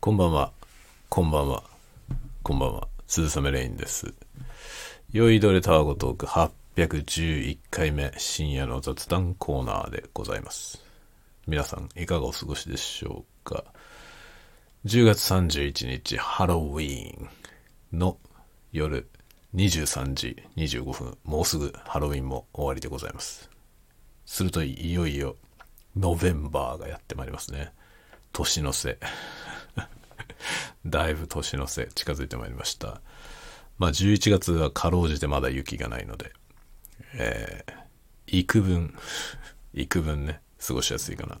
こんばんは。こんばんは。こんばんは。鈴雨レインです。酔いどれタワゴトーク811回目深夜の雑談コーナーでございます。皆さんいかがお過ごしでしょうか ?10 月31日ハロウィーンの夜23時25分、もうすぐハロウィーンも終わりでございます。するといよいよノベンバーがやってまいりますね。年の瀬。だいぶ年の瀬近づいてまいりました。まあ11月はかろうじてまだ雪がないので、えー、幾分、幾分ね、過ごしやすいかな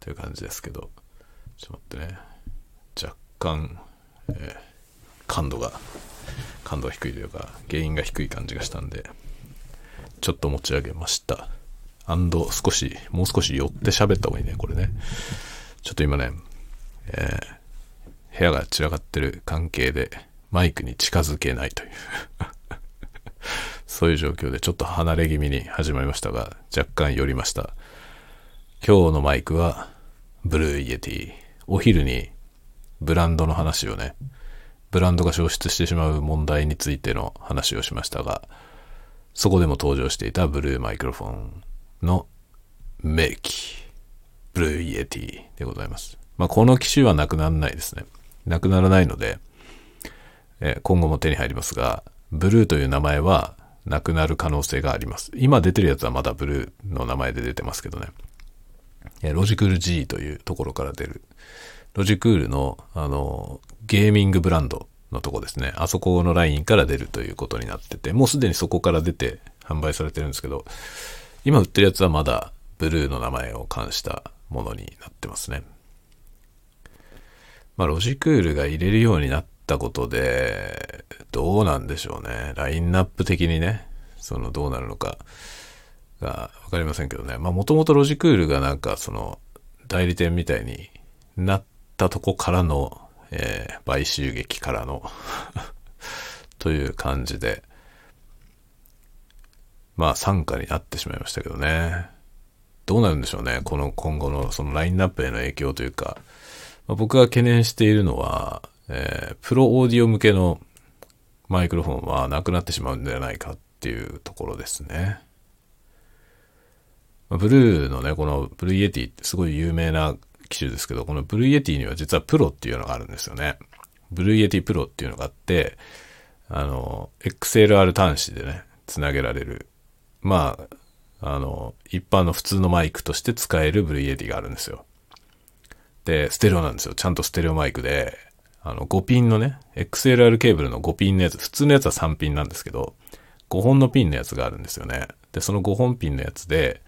という感じですけど、ちょっと待ってね、若干、えー感度が、感度が低いというか、原因が低い感じがしたんで、ちょっと持ち上げました。あと少し、もう少し寄って喋った方がいいね、これね。ちょっと今ね、えー部屋が散らかってる関係でマイクに近づけないという そういう状況でちょっと離れ気味に始まりましたが若干寄りました今日のマイクは Blue Yeti お昼にブランドの話をねブランドが消失してしまう問題についての話をしましたがそこでも登場していたブルーマイクロフォンの名機ブルーイエティでございます。まあ、この機種はなくならないですね。なくならないので、え今後も手に入りますが、ブルーという名前はなくなる可能性があります。今出てるやつはまだブルーの名前で出てますけどね。えロジクール G というところから出る。ロジクールの、あの、ゲーミングブランドのとこですね。あそこのラインから出るということになってて、もうすでにそこから出て販売されてるんですけど、今売ってるやつはまだブルーの名前を冠したものになってますね。まあ、ロジクールが入れるようになったことで、どうなんでしょうね。ラインナップ的にね、そのどうなるのかがわかりませんけどね。まあ、もともとロジクールがなんかその代理店みたいになったとこからの、えー買収劇からの という感じで、まあ、傘下になってしまいましたけどね。どうなるんでしょうね。この今後のそのラインナップへの影響というか、まあ僕が懸念しているのは、えープロオーディオ向けのマイクロフォンはなくなってしまうんではないかっていうところですね。まあブルーのね、このブルーイエティってすごい有名な機種ですけど、このブルーイエティには実はプロっていうのがあるんですよね。ブルーイエティプロっていうのがあって、あの、XLR 端子でね、つなげられる。まあ、あの、一般の普通のマイクとして使えるブルーイエティがあるんですよ。で、ステレオなんですよ。ちゃんとステレオマイクで、あの、5ピンのね、XLR ケーブルの5ピンのやつ、普通のやつは3ピンなんですけど、5本のピンのやつがあるんですよね。で、その5本ピンのやつで、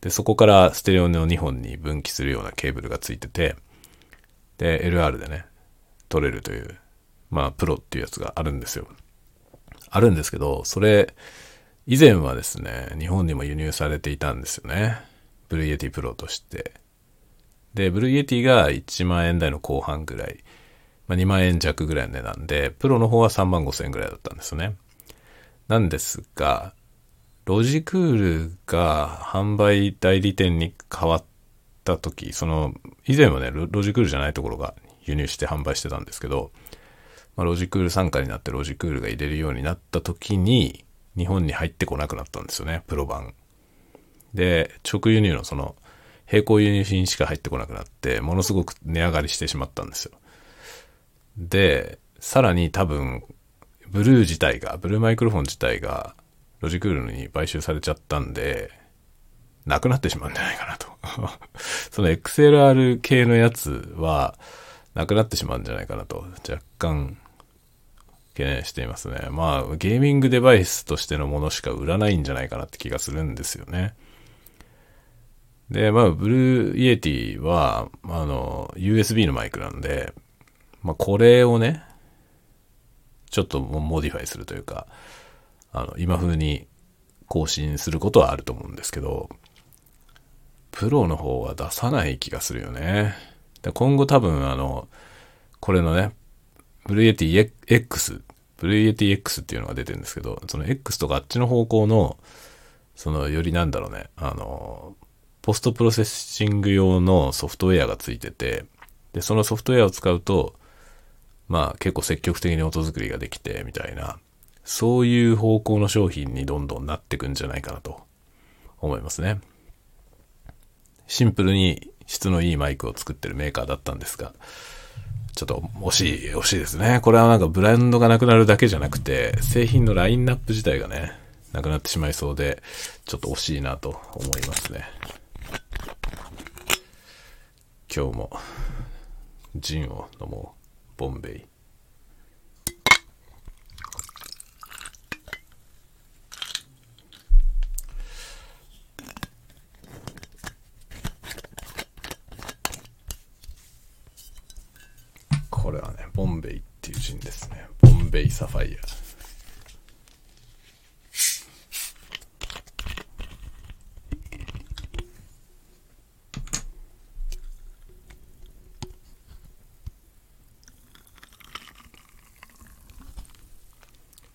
で、そこからステレオの2本に分岐するようなケーブルがついてて、で、LR でね、取れるという、まあ、プロっていうやつがあるんですよ。あるんですけど、それ、以前はですね、日本にも輸入されていたんですよね。ブルーイエティプロとして。で、ブルーイエティが1万円台の後半ぐらい、まあ、2万円弱ぐらいの値段で、プロの方は3万5千円ぐらいだったんですよね。なんですが、ロジクールが販売代理店に変わった時、その、以前はね、ロジクールじゃないところが輸入して販売してたんですけど、まあ、ロジクール参加になってロジクールが入れるようになった時に、日本に入ってこなくなったんですよね、プロ版。で、直輸入のその、並行輸入品しか入ってこなくなって、ものすごく値上がりしてしまったんですよ。で、さらに多分、ブルー自体が、ブルーマイクロフォン自体が、ロジクールに買収されちゃったんで、なくなってしまうんじゃないかなと。その XLR 系のやつは、なくなってしまうんじゃないかなと、若干、懸念していますね。まあ、ゲーミングデバイスとしてのものしか売らないんじゃないかなって気がするんですよね。で、まあ、ブルーイエティは、あの、USB のマイクなんで、まあ、これをね、ちょっとモディファイするというか、あの、今風に更新することはあると思うんですけど、プロの方は出さない気がするよね。で今後多分、あの、これのね、ブルーイエティ X、ブルーイエティ X っていうのが出てるんですけど、その X とかあっちの方向の、そのよりなんだろうね、あの、ポストプロセッシング用のソフトウェアがついてて、で、そのソフトウェアを使うと、まあ結構積極的に音作りができて、みたいな、そういう方向の商品にどんどんなってくんじゃないかなと思いますね。シンプルに質のいいマイクを作ってるメーカーだったんですが、ちょっと惜しい、惜しいですね。これはなんかブランドがなくなるだけじゃなくて、製品のラインナップ自体がね、なくなってしまいそうで、ちょっと惜しいなと思いますね。今日も、ジンを飲もう。ボンベイ。これはね、ボンベイっていうジンですね。ボンベイサファイア。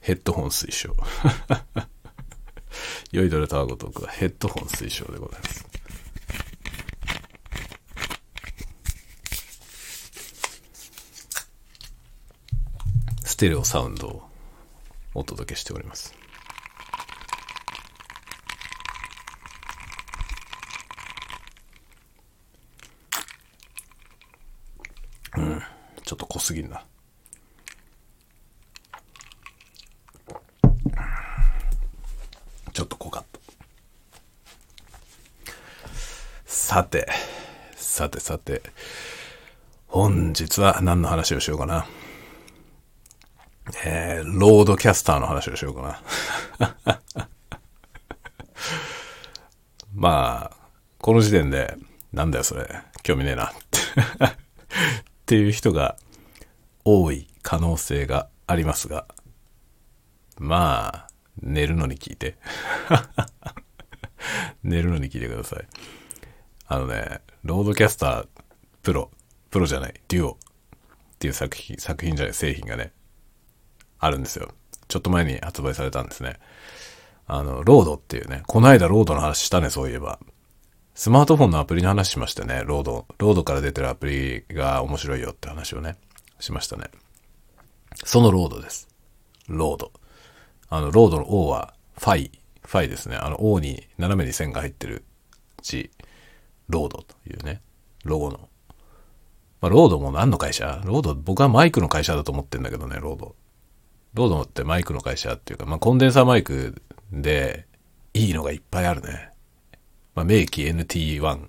ヘッドホン推奨。酔いどれタワゴトークはヘッドホン推奨でございます。ステレオサウンドをお届けしております。うん、ちょっと濃すぎるな。ちょっと濃かった。さて、さてさて、本日は何の話をしようかな。えー、ロードキャスターの話をしようかな。まあ、この時点で、なんだよそれ、興味ねえなっていう人が多い可能性がありますが、まあ、寝るのに聞いて。寝るのに聞いてください。あのね、ロードキャスタープロ、プロじゃない、デュオっていう作品、作品じゃない、製品がね、あるんですよ。ちょっと前に発売されたんですね。あの、ロードっていうね、この間ロードの話したね、そういえば。スマートフォンのアプリの話しましたね、ロード。ロードから出てるアプリが面白いよって話をね、しましたね。そのロードです。ロード。あの、ロードの O は、ファイ、ファイですね。あの O に斜めに線が入ってる字、ロードというね、ロゴの。まあ、ロードも何の会社？ロード、僕はマイクの会社だと思ってんだけどね、ロード。ロードってマイクの会社っていうか、まあ、コンデンサーマイクで、いいのがいっぱいあるね。まあ、名機 NT1。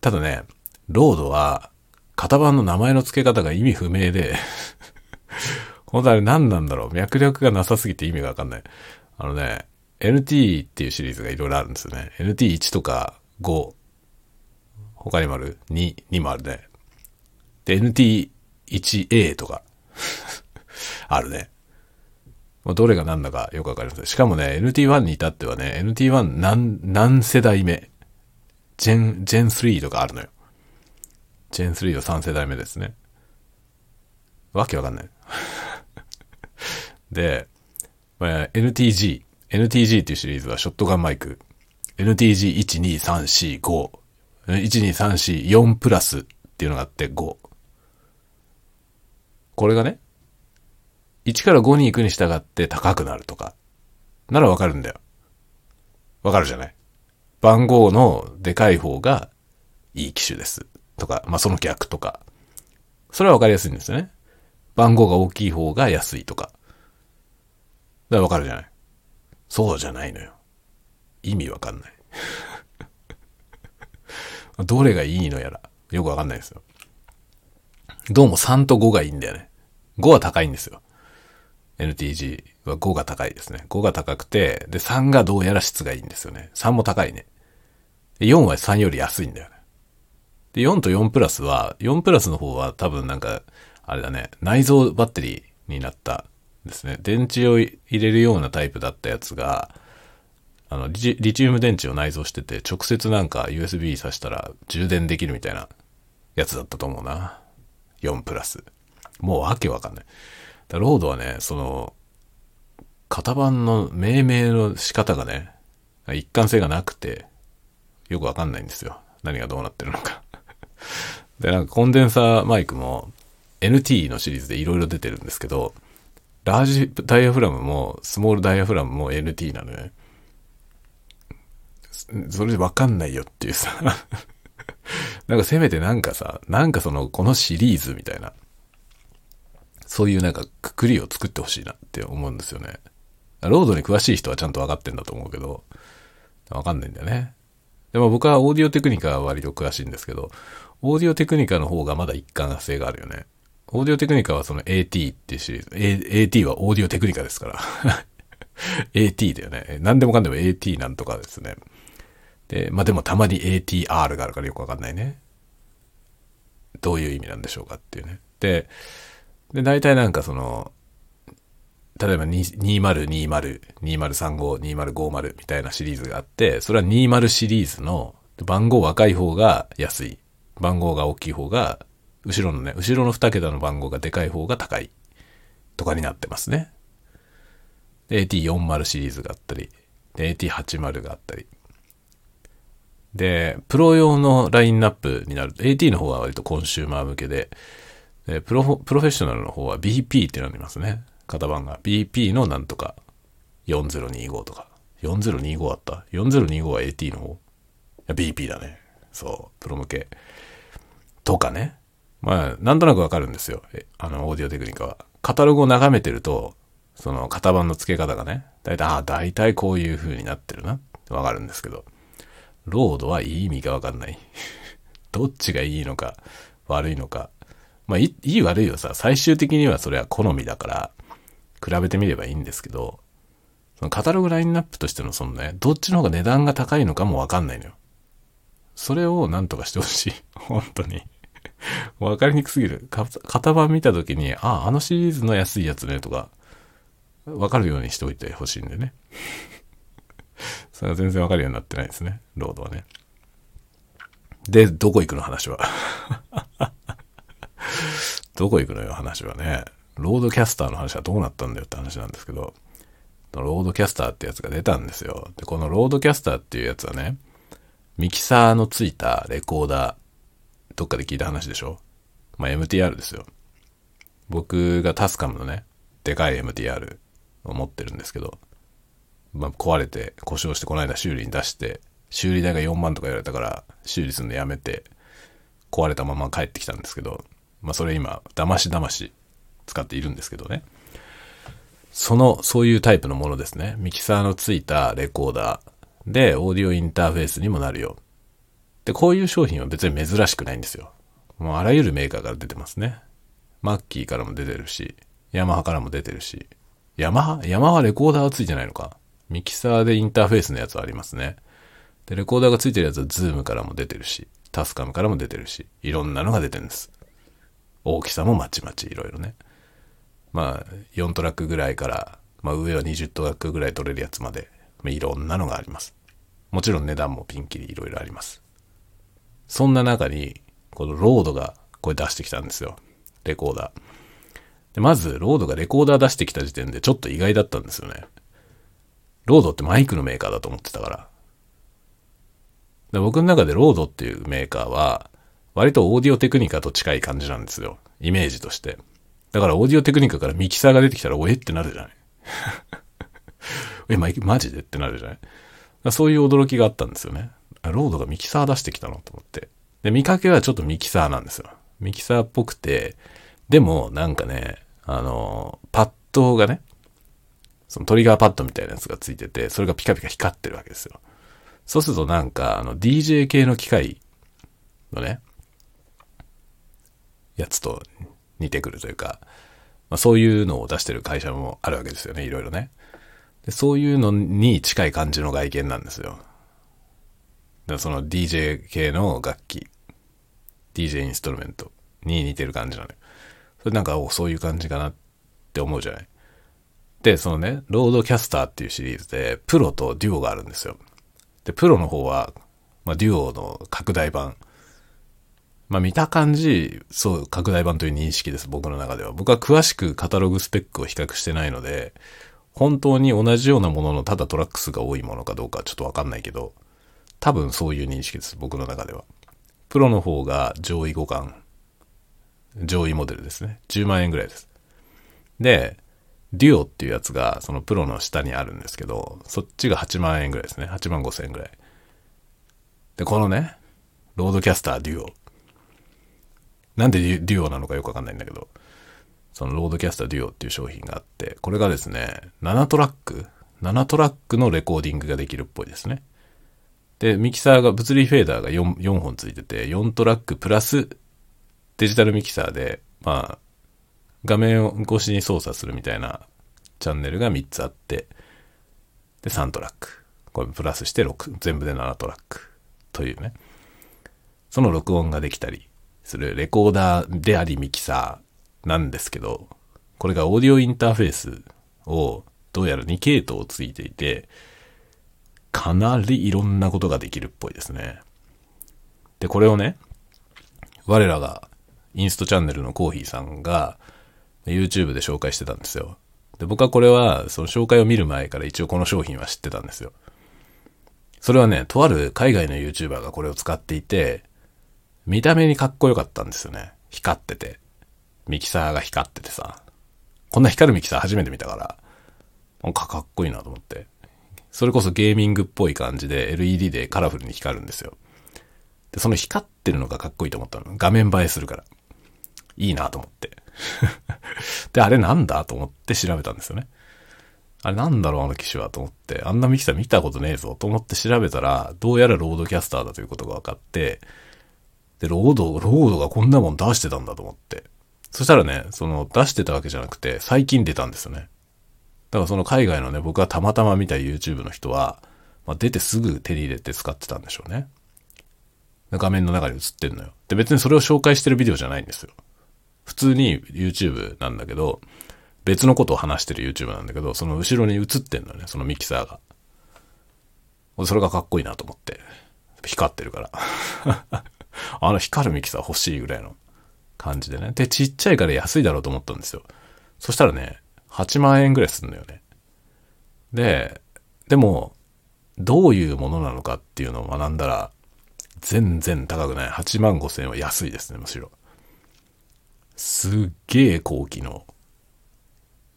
ただね、ロードは、型番の名前の付け方が意味不明で 本当あれ何なんだろう？脈略がなさすぎて意味がわかんない。あのね、NT っていうシリーズがいろいろあるんですよね。NT1 とか5。他にもある ?2、2もあるね。で、NT1A とか あるね。どれが何だかよくわかりません。しかもね、NT1 に至ってはね、NT1 何、何世代目？ジェン、ジェン3とかあるのよ。ジェン3は3世代目ですね。わけわかんない。で、まあ、NTG、NTG っていうシリーズはショットガンマイク。NTG12345、12344プラスっていうのがあって5。これがね、1から5に行くに従って高くなるとか、ならわかるんだよ。わかるじゃない？番号のでかい方がいい機種です。とか、まあ、その逆とか。それはわかりやすいんですよね。番号が大きい方が安いとか。だからわかるじゃない？そうじゃないのよ。意味わかんない。どれがいいのやら、よくわかんないですよ。どうも3と5がいいんだよね。5は高いんですよ。NTG は5が高いですね。5が高くて、で、3がどうやら質がいいんですよね。3も高いね。4は3より安いんだよね。で、4と4プラスは、4プラスの方は多分なんか、あれだね、内蔵バッテリーになったですね。電池を入れるようなタイプだったやつが、あのリチ、リチウム電池を内蔵してて、直接なんか USB 挿したら充電できるみたいなやつだったと思うな。4プラス。もうわけわかんない。だロードはね、その、型番の命名の仕方がね、一貫性がなくて、よくわかんないんですよ。何がどうなってるのか。で、なんかコンデンサーマイクも NT のシリーズでいろいろ出てるんですけど、ラージダイヤフラムもスモールダイヤフラムも NT なのね。それでわかんないよっていうさ なんかせめてなんかさ、なんかその、このシリーズみたいな、そういうなんかくくりを作ってほしいなって思うんですよね。ロードに詳しい人はちゃんと分かってんだと思うけど、わかんないんだよね。でも僕はオーディオテクニカは割と詳しいんですけど、オーディオテクニカの方がまだ一貫性があるよね。オーディオテクニカはその AT っていうシリーズ、A、AT はオーディオテクニカですから。AT だよね。何でもかんでも AT なんとかですね。で、まあでもたまに ATR があるからよくわかんないね。どういう意味なんでしょうかっていうね。で、で、大体なんかその、例えば2020、2035、2050みたいなシリーズがあって、それは20シリーズの番号若い方が安い。番号が大きい方が、後ろのね、後ろの2桁の番号がでかい方が高い。とかになってますね。AT40 シリーズがあったり、AT80 があったり。で、プロ用のラインナップになる、AT の方は割とコンシューマー向けで、でプロプロフェッショナルの方は BP ってなりますね。型番が。BP のなんとか4025とか。4025あった ?4025 は AT の方いや ?BP だね。そう。プロ向け。とかね。まあ、なんとなくわかるんですよ。あの、オーディオテクニカは。カタログを眺めてると、その型番の付け方がね、だいたい、ああ、だいたいこういう風になってるなわかるんですけど、ロードはいい意味がわかんない。どっちがいいのか、悪いのか。まあ、いい悪いよさ、最終的にはそれは好みだから、比べてみればいいんですけど、そのカタログラインナップとしてのそのね、どっちの方が値段が高いのかもわかんないのよ。それをなんとかしてほしい。本当に。わかりにくすぎる。型番見た時に、あ、あのシリーズの安いやつねとか、わかるようにしておいてほしいんでね。それは全然わかるようになってないですね。ロードはね。で、どこ行くの話は。どこ行くのよ話はね。ロードキャスターの話はどうなったんだよって話なんですけど、ロードキャスターってやつが出たんですよ。で、このロードキャスターっていうやつはね、ミキサーのついたレコーダー、どっかで聞いた話でしょまあ、MTR ですよ。僕がタスカムのね、でかい MTR を持ってるんですけど、まあ、壊れて故障してこの間修理に出して、修理代が4万とか言われたから修理するのやめて、壊れたまま帰ってきたんですけど、まあそれ今、だましだまし使っているんですけどね。その、そういうタイプのものですね。ミキサーのついたレコーダーで、オーディオインターフェースにもなるよ。で、こういう商品は別に珍しくないんですよ。もうあらゆるメーカーから出てますね。マッキーからも出てるし、ヤマハからも出てるし、ヤマハ？ヤマハレコーダーはついてないのか。ミキサーでインターフェースのやつはありますね。で、レコーダーがついてるやつはズームからも出てるし、タスカムからも出てるし、いろんなのが出てるんです。大きさもまちまちいろいろね。まあ、4トラックぐらいから、まあ上は20トラックぐらい取れるやつまで、まあ、いろんなのがあります。もちろん値段もピンキリいろいろあります。そんな中に、このロードがこれ出してきたんですよ。レコーダー。でまず、ロードがレコーダー出してきた時点でちょっと意外だったんですよね。ロードってマイクのメーカーだと思ってたから。から僕の中でロードっていうメーカーは、割とオーディオテクニカと近い感じなんですよ。イメージとして。だからオーディオテクニカからミキサーが出てきたら、おえ？ってなるじゃない え、マイクマジで？ってなるじゃないそういう驚きがあったんですよね。ロードがミキサー出してきたの？と思って。で、見かけはちょっとミキサーなんですよ。ミキサーっぽくて、でもなんかね、あの、パッドがね、そのトリガーパッドみたいなやつがついてて、それがピカピカ光ってるわけですよ。そうするとなんか、あの、DJ 系の機械のね、やつと似てくるというか、まあ、そういうのを出してる会社もあるわけですよね、いろいろね。でそういうのに近い感じの外見なんですよ。だからその DJ 系の楽器、DJ インストルメントに似てる感じなのよ。それなんか、おそういう感じかなって思うじゃない？で、そのね、ロードキャスターっていうシリーズで、プロとデュオがあるんですよ。で、プロの方は、まあ、デュオの拡大版。まあ、見た感じ、そう、拡大版という認識です、僕の中では。僕は詳しくカタログスペックを比較してないので、本当に同じようなもののただトラック数が多いものかどうかちょっとわかんないけど、多分そういう認識です、僕の中では。プロの方が上位互換。上位モデルですね。10万円ぐらいです。で、デュオっていうやつがそのプロの下にあるんですけど、そっちが8万円ぐらいですね。8万5千円ぐらい。で、このね、ロードキャスターデュオ。なんでデュオなのかよくわかんないんだけど、そのロードキャスターデュオっていう商品があって、これがですね、7トラック、7トラックのレコーディングができるっぽいですね。で、ミキサーが、物理フェーダーが 4, 4本ついてて、4トラックプラスデジタルミキサーで、まあ、画面を越しに操作するみたいなチャンネルが3つあって、で、3トラック。これプラスして6、全部で7トラックというね。その録音ができたりするレコーダーでありミキサーなんですけど、これがオーディオインターフェースをどうやら2系統ついていて、かなりいろんなことができるっぽいですね。で、これをね、我らがインストチャンネルのコーヒーさんが YouTube で紹介してたんですよ。で、僕はこれはその紹介を見る前から一応この商品は知ってたんですよ。それはね、とある海外の YouTuber がこれを使っていて、見た目にかっこよかったんですよね。光ってて。ミキサーが光っててさ。こんな光るミキサー初めて見たから、なんかかっこいいなと思って。それこそゲーミングっぽい感じで LED でカラフルに光るんですよ。で、その光ってるのがかっこいいと思ったの。画面映えするから。いいなと思って。で、あれなんだ？と思って調べたんですよね。あれなんだろう？あの機種は？と思って、あんなミキサー見たことねえぞと思って調べたら、どうやらロードキャスターだということが分かって、で、 RODE、RODE がこんなもん出してたんだと思って。そしたらね、その出してたわけじゃなくて、最近出たんですよね。だからその海外のね、僕がたまたま見た YouTube の人は、まあ、出てすぐ手に入れて使ってたんでしょうね。画面の中に映ってんのよ。で、別にそれを紹介してるビデオじゃないんですよ。普通に YouTube なんだけど、別のことを話してる YouTube なんだけど、その後ろに映ってんのね、そのミキサーが。それがかっこいいなと思って。光ってるから。あの光るミキサー欲しいぐらいの感じでね。で、ちっちゃいから安いだろうと思ったんですよ。そしたらね、8万円ぐらいすんのよね。で、でも、どういうものなのかっていうのを学んだら、全然高くない。8万5千円は安いですね、むしろ。すっげえ高機能。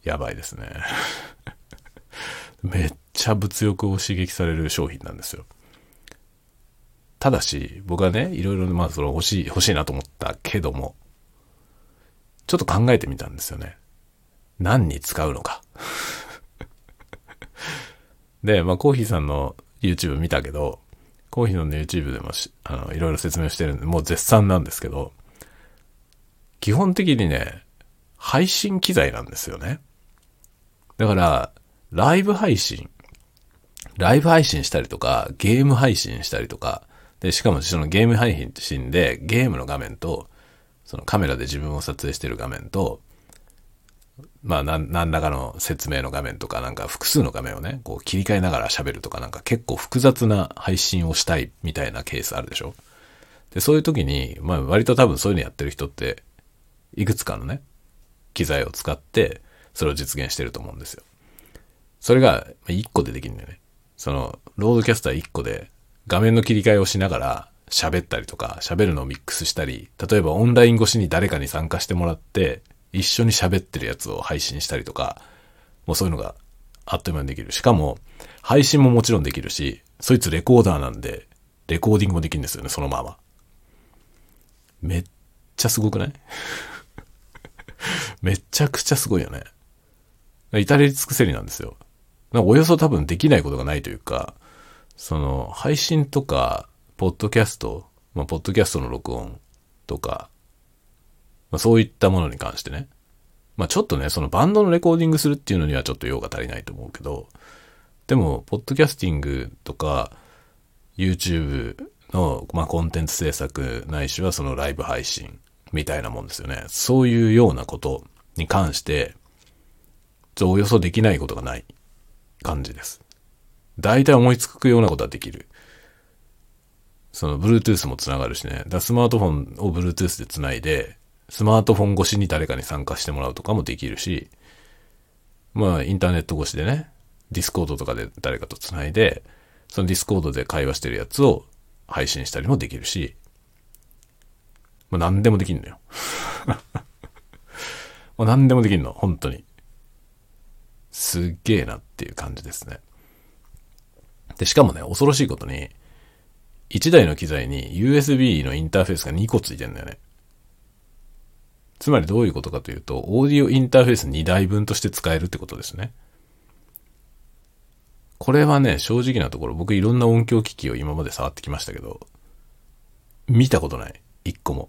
やばいですね。めっちゃ物欲を刺激される商品なんですよ。ただし、僕はね、いろいろ、まあ、その欲しい、欲しいなと思ったけども、ちょっと考えてみたんですよね。何に使うのか。で、まあ、コーヒーさんの YouTube 見たけど、コーヒーの YouTube でもあの、いろいろ説明してるんで、もう絶賛なんですけど、基本的にね、配信機材なんですよね。だから、ライブ配信、ライブ配信したりとか、ゲーム配信したりとか、で、しかもそのゲーム配信でゲームの画面と、そのカメラで自分を撮影してる画面と、まあ、何らかの説明の画面とか、なんか複数の画面をね、こう切り替えながら喋るとか、なんか結構複雑な配信をしたいみたいなケースあるでしょ。で、そういう時に、まあ割と多分そういうのやってる人って、いくつかのね、機材を使って、それを実現してると思うんですよ。それが1個でできるんだよね。その、ロードキャスター1個で画面の切り替えをしながら喋ったりとか、喋るのをミックスしたり、例えばオンライン越しに誰かに参加してもらって、一緒に喋ってるやつを配信したりとか、もうそういうのがあっという間にできる。しかも、配信ももちろんできるし、そいつレコーダーなんで、レコーディングもできるんですよね、そのまま。めっちゃすごくない？めちゃくちゃすごいよね。至れり尽くせりなんですよ。およそ多分できないことがないというか、その、配信とか、ポッドキャスト、まあ、ポッドキャストの録音とか、まあ、そういったものに関してね。まあ、ちょっとね、そのバンドのレコーディングするっていうのにはちょっと用が足りないと思うけど、でも、ポッドキャスティングとか、YouTube の、まあ、コンテンツ制作ないしはそのライブ配信みたいなもんですよね。そういうようなことに関して、およそできないことがない感じです。大体思いつくようなことはできる。その、Bluetooth も繋がるしね。だスマートフォンを Bluetooth で繋いで、スマートフォン越しに誰かに参加してもらうとかもできるし、まあ、インターネット越しでね、 Discord とかで誰かと繋いで、その Discord で会話してるやつを配信したりもできるし、まあ、何でもできんのよ。もう何でもできんの、本当に。すっげえなっていう感じですね。で、しかもね、恐ろしいことに、1台の機材に USB のインターフェースが2個ついてんだよね。つまりどういうことかというと、オーディオインターフェース2台分として使えるってことですね。これはね、正直なところ僕いろんな音響機器を今まで触ってきましたけど、見たことない。一個も。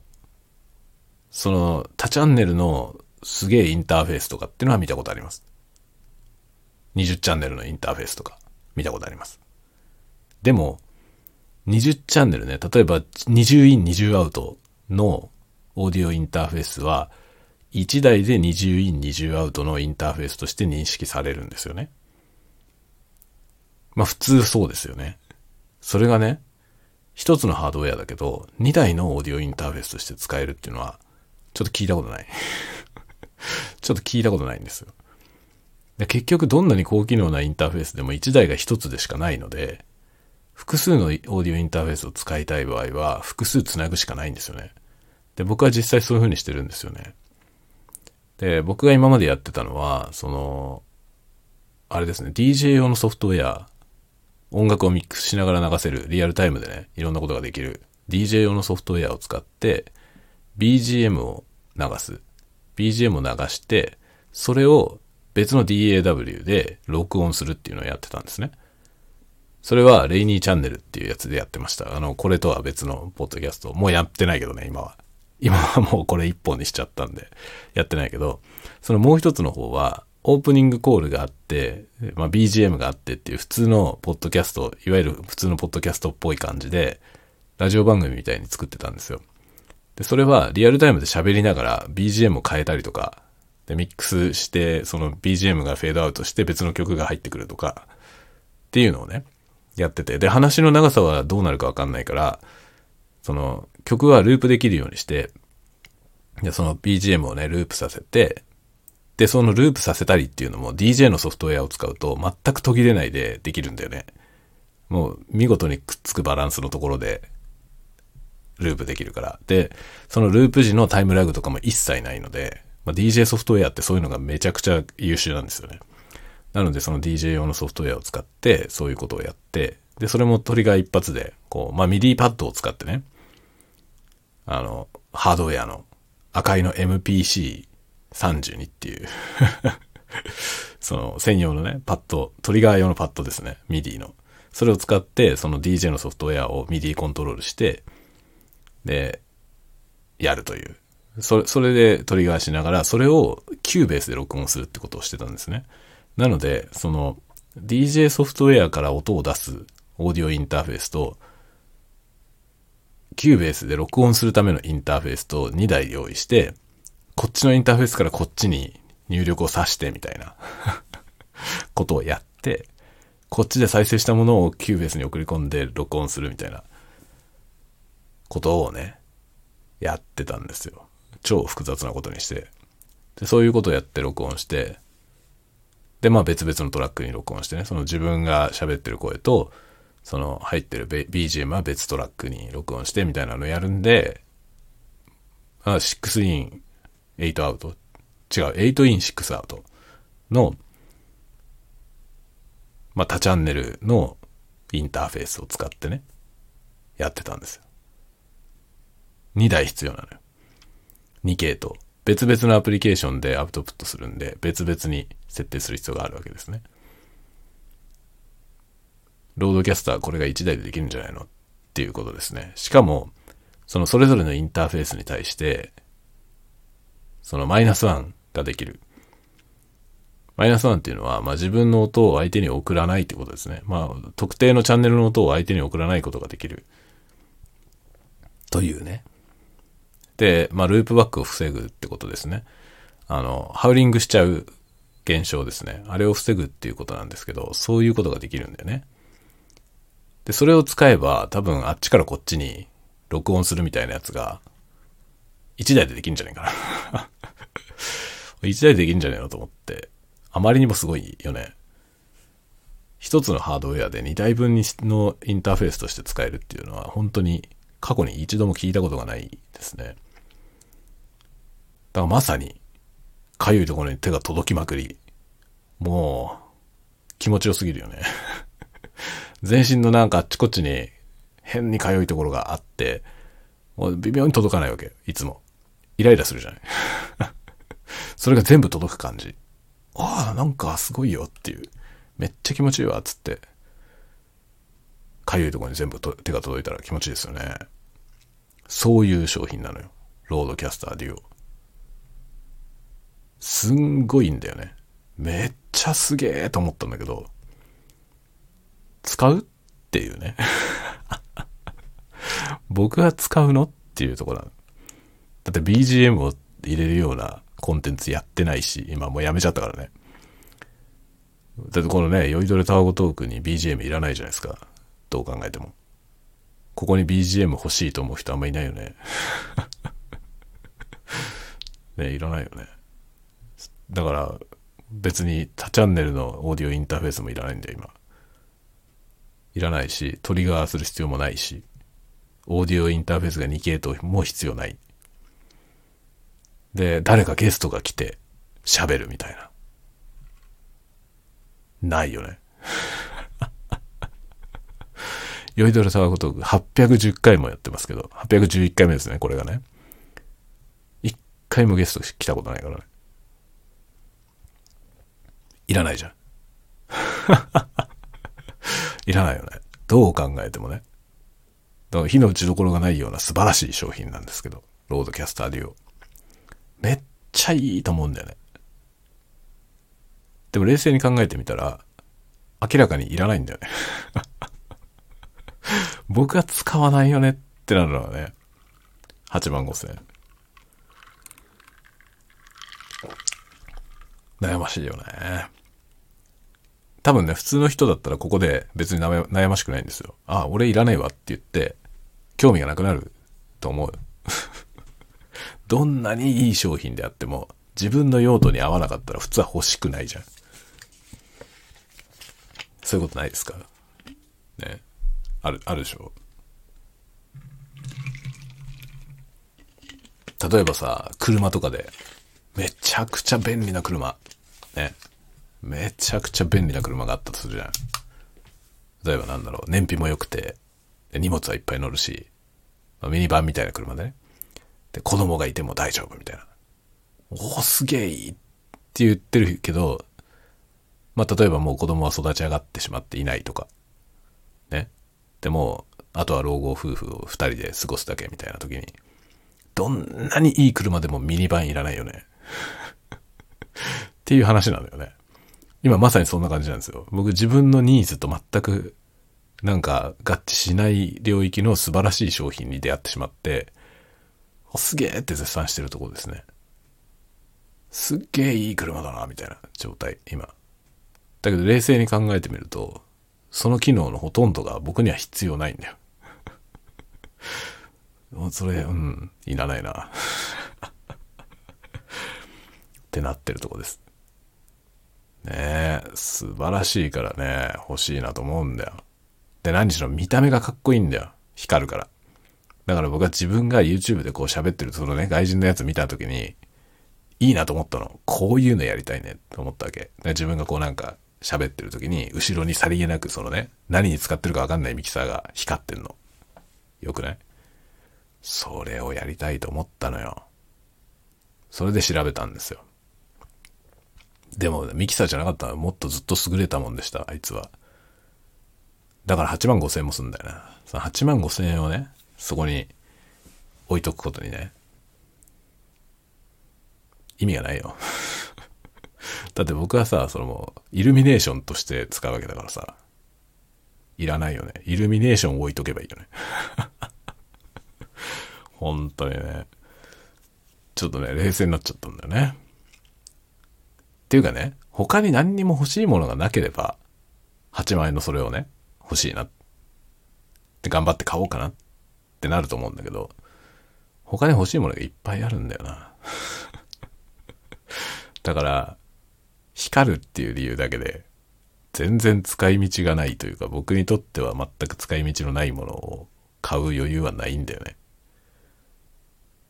その、多チャンネルのすげえインターフェースとかっていうのは見たことあります。20チャンネルのインターフェースとか見たことあります。でも、20チャンネルね、例えば20イン20アウトのオーディオインターフェースは、1台で20イン20アウトのインターフェースとして認識されるんですよね。まあ普通そうですよね。それがね、一つのハードウェアだけど、2台のオーディオインターフェースとして使えるっていうのは、ちょっと聞いたことない。ちょっと聞いたことないんですよ。で結局どんなに高機能なインターフェースでも1台が1つでしかないので、複数のオーディオインターフェースを使いたい場合は、複数つなぐしかないんですよね。で、僕は実際そういう風にしてるんですよね。で、僕が今までやってたのは、その、あれですね、DJ 用のソフトウェア音楽をミックスしながら流せる、リアルタイムでね、いろんなことができる DJ 用のソフトウェアを使って、BGM を流す。BGM を流して、それを別の DAW で録音するっていうのをやってたんですね。それはレイニーチャンネルっていうやつでやってました。あの、これとは別のポッドキャスト。もうやってないけどね、今は。今はもうこれ一本にしちゃったんで、やってないけど、そのもう一つの方は、オープニングコールがあって、まあ、BGM があってっていう普通のポッドキャスト、いわゆる普通のポッドキャストっぽい感じで、ラジオ番組みたいに作ってたんですよ。で、それはリアルタイムで喋りながら BGM を変えたりとか、で、ミックスして、その BGM がフェードアウトして別の曲が入ってくるとか、っていうのをね、やってて、で、話の長さはどうなるかわかんないから、その曲はループできるようにして、で、その BGM をね、ループさせて、で、そのループさせたりっていうのも DJ のソフトウェアを使うと全く途切れないでできるんだよね。もう見事にくっつくバランスのところでループできるから。で、そのループ時のタイムラグとかも一切ないので、まあ、DJ ソフトウェアってそういうのがめちゃくちゃ優秀なんですよね。なのでその DJ 用のソフトウェアを使ってそういうことをやって、で、それもトリガー一発で、こう、まあ、 MIDI パッドを使ってね、あの、ハードウェアの赤いの MPC 32っていう その専用のね、パッド、トリガー用のパッドですね、 MIDI の。それを使って、その DJ のソフトウェアを MIDI コントロールして、で、やるという。それ、それでトリガーしながら、それを Cubase で録音するってことをしてたんですね。なので、その、DJ ソフトウェアから音を出すオーディオインターフェースと、 Cubase で録音するためのインターフェースと2台用意して、こっちのインターフェースからこっちに入力をさしてみたいな ことをやって、こっちで再生したものを Cubase に送り込んで録音するみたいなことをね、やってたんですよ。超複雑なことにして。で、そういうことをやって録音して、で、まあ別々のトラックに録音してね、その自分が喋ってる声と、その入ってる BGM は別トラックに録音してみたいなのやるんで、あ6イン8アウト。違う、8イン6アウトの、まあ、多チャンネルのインターフェースを使ってね、やってたんですよ。2台必要なのよ。2系統。別々のアプリケーションでアウトプットするんで、別々に設定する必要があるわけですね。ロードキャスターこれが1台でできるんじゃないのっていうことですね。しかも、そのそれぞれのインターフェースに対して、そのマイナス1ができる。マイナス1っていうのは、まあ、自分の音を相手に送らないってことですね。まあ、特定のチャンネルの音を相手に送らないことができる。というね。で、まあ、ループバックを防ぐってことですね。あの、ハウリングしちゃう現象ですね。あれを防ぐっていうことなんですけど、そういうことができるんだよね。で、それを使えば、多分あっちからこっちに録音するみたいなやつが、1台でできるんじゃないかな 1台でできるんじゃないのと思って、あまりにもすごいよね。一つのハードウェアで2台分のインターフェースとして使えるっていうのは本当に過去に一度も聞いたことがないですね。だからまさに、かゆいところに手が届きまくり、もう、気持ちよすぎるよね。全身のなんかあっちこっちに変にかゆいところがあって、もう微妙に届かないわけ。いつも。イライラするじゃない。それが全部届く感じ。ああ、なんかすごいよっていう。めっちゃ気持ちいいわ、つって。かゆいところに全部と手が届いたら気持ちいいですよね。そういう商品なのよ。ロードキャスターデュオ。すんごいんだよね。めっちゃすげえと思ったんだけど、使うっていうね。僕が使うのっていうところなの。だって BGM を入れるようなコンテンツやってないし、今もうやめちゃったからね。だってこのね、酔いどれタワゴトークに BGM いらないじゃないですか。どう考えても。ここに BGM 欲しいと思う人あんまいないよね。ね、いらないよね。だから、別に多チャンネルのオーディオインターフェースもいらないんだよ、今。いらないし、トリガーする必要もないし、オーディオインターフェースが2系統も必要ない。で、誰かゲストが来て喋るみたいな。ないよね。酔いどれタワごとく810回もやってますけど、811回目ですね、これがね。一回もゲスト来たことないからね。いらないじゃん。いらないよね。どう考えてもね。だから火の打ちどころがないような素晴らしい商品なんですけど、ロードキャスターデュオ。めっちゃいいと思うんだよね。でも冷静に考えてみたら、明らかにいらないんだよね 僕は使わないよねってなるのはね、8万5千円。悩ましいよね。多分ね、普通の人だったらここで別に悩ましくないんですよ。あ、俺いらないわって言って、興味がなくなると思う。どんなにいい商品であっても、自分の用途に合わなかったら普通は欲しくないじゃん。そういうことないですか？ね。ある、あるでしょ？例えばさ、車とかで、めちゃくちゃ便利な車。ね。めちゃくちゃ便利な車があったとするじゃん。例えばなんだろう、燃費も良くて、荷物はいっぱい乗るし、まあ、ミニバンみたいな車でね。で、子供がいても大丈夫みたいな。おお、すげえいいって言ってるけど、まあ、例えばもう子供は育ち上がってしまっていないとか。ね。でも、あとは老後夫婦を二人で過ごすだけみたいな時に、どんなにいい車でもミニバンいらないよね。っていう話なんだよね。今まさにそんな感じなんですよ。僕自分のニーズと全くなんか合致しない領域の素晴らしい商品に出会ってしまって、すげえって絶賛してるところですね。すっげえいい車だな、みたいな状態、今。だけど冷静に考えてみると、その機能のほとんどが僕には必要ないんだよ。それ、うん、いらないな。ってなってるとこです。ねえ、素晴らしいからね、欲しいなと思うんだよ。で、何しろ見た目がかっこいいんだよ。光るから。だから僕は自分が YouTube でこう喋ってるそのね、外人のやつ見た時に、いいなと思ったの。こういうのやりたいねと思ったわけ。で自分がこうなんか喋ってる時に、後ろにさりげなくそのね、何に使ってるかわかんないミキサーが光ってんの。よくない？それをやりたいと思ったのよ。それで調べたんですよ。でも、ミキサーじゃなかったらもっとずっと優れたもんでした、あいつは。だから8万5千円もすんだよな。その8万5千円をね、そこに置いとくことにね、意味がないよ。だって僕はさ、そのもう、イルミネーションとして使うわけだからさ、いらないよね。イルミネーションを置いとけばいいよね。本当にね。ちょっとね、冷静になっちゃったんだよね。っていうかね、他に何にも欲しいものがなければ、8万円のそれをね、欲しいな。で、頑張って買おうかなってなると思うんだけど、他に欲しいものがいっぱいあるんだよな。だから、光るっていう理由だけで、全然使い道がないというか、僕にとっては全く使い道のないものを買う余裕はないんだよね。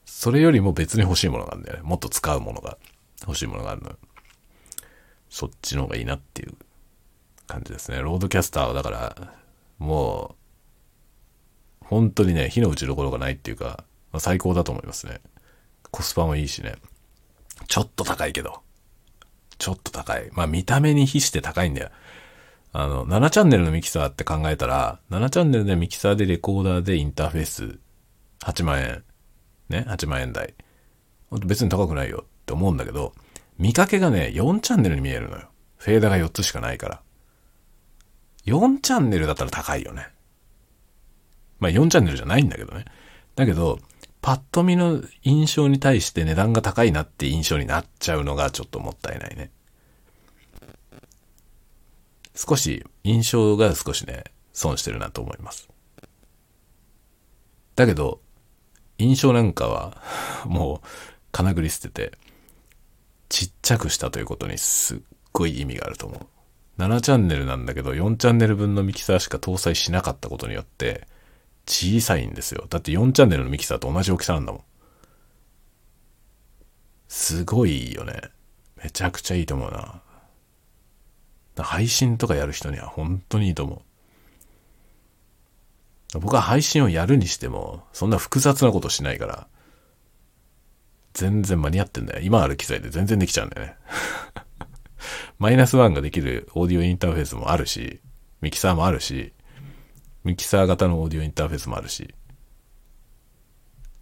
それよりも別に欲しいものがあるんだよね。もっと使うものが、欲しいものがあるのよ。そっちの方がいいなっていう感じですね。ロードキャスターはだから、もう、本当にね、火の打ちどころがないっていうか、まあ、最高だと思いますね。コスパもいいしね。ちょっと高いけど。ちょっと高い。まあ見た目に比して高いんだよ。あの、7チャンネルのミキサーって考えたら、7チャンネルでミキサーでレコーダーでインターフェース8万円。ね、8万円台。別に高くないよって思うんだけど、見かけがね、4チャンネルに見えるのよ。フェーダーが4つしかないから。4チャンネルだったら高いよね。まあ4チャンネルじゃないんだけどね。だけど、パッと見の印象に対して値段が高いなって印象になっちゃうのがちょっともったいないね。少し、印象が少しね、損してるなと思います。だけど、印象なんかは、もう、金繰り捨てて、ちっちゃくしたということにすっごい意味があると思う。7チャンネルなんだけど、4チャンネル分のミキサーしか搭載しなかったことによって、小さいんですよ。だって4チャンネルのミキサーと同じ大きさなんだもん。すごいよね。めちゃくちゃいいと思うな。配信とかやる人には本当にいいと思う。僕は配信をやるにしても、そんな複雑なことしないから、全然間に合ってんだよ。今ある機材で全然できちゃうんだよね。マイナスワンができるオーディオインターフェースもあるし、ミキサーもあるし、ミキサー型のオーディオインターフェースもあるし。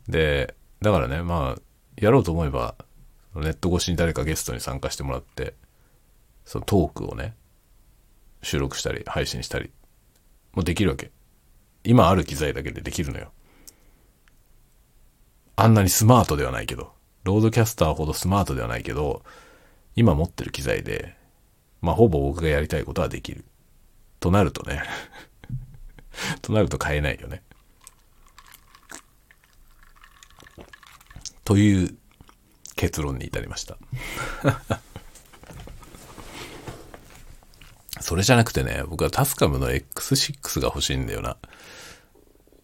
で、だからね、まあ、やろうと思えば、ネット越しに誰かゲストに参加してもらって、そのトークをね、収録したり、配信したり、もできるわけ。今ある機材だけでできるのよ。あんなにスマートではないけど、ロードキャスターほどスマートではないけど、今持ってる機材で、まあほぼ僕がやりたいことはできる。となるとね となると買えないよね。という結論に至りました それじゃなくてね、僕はタスカムの X6 が欲しいんだよな。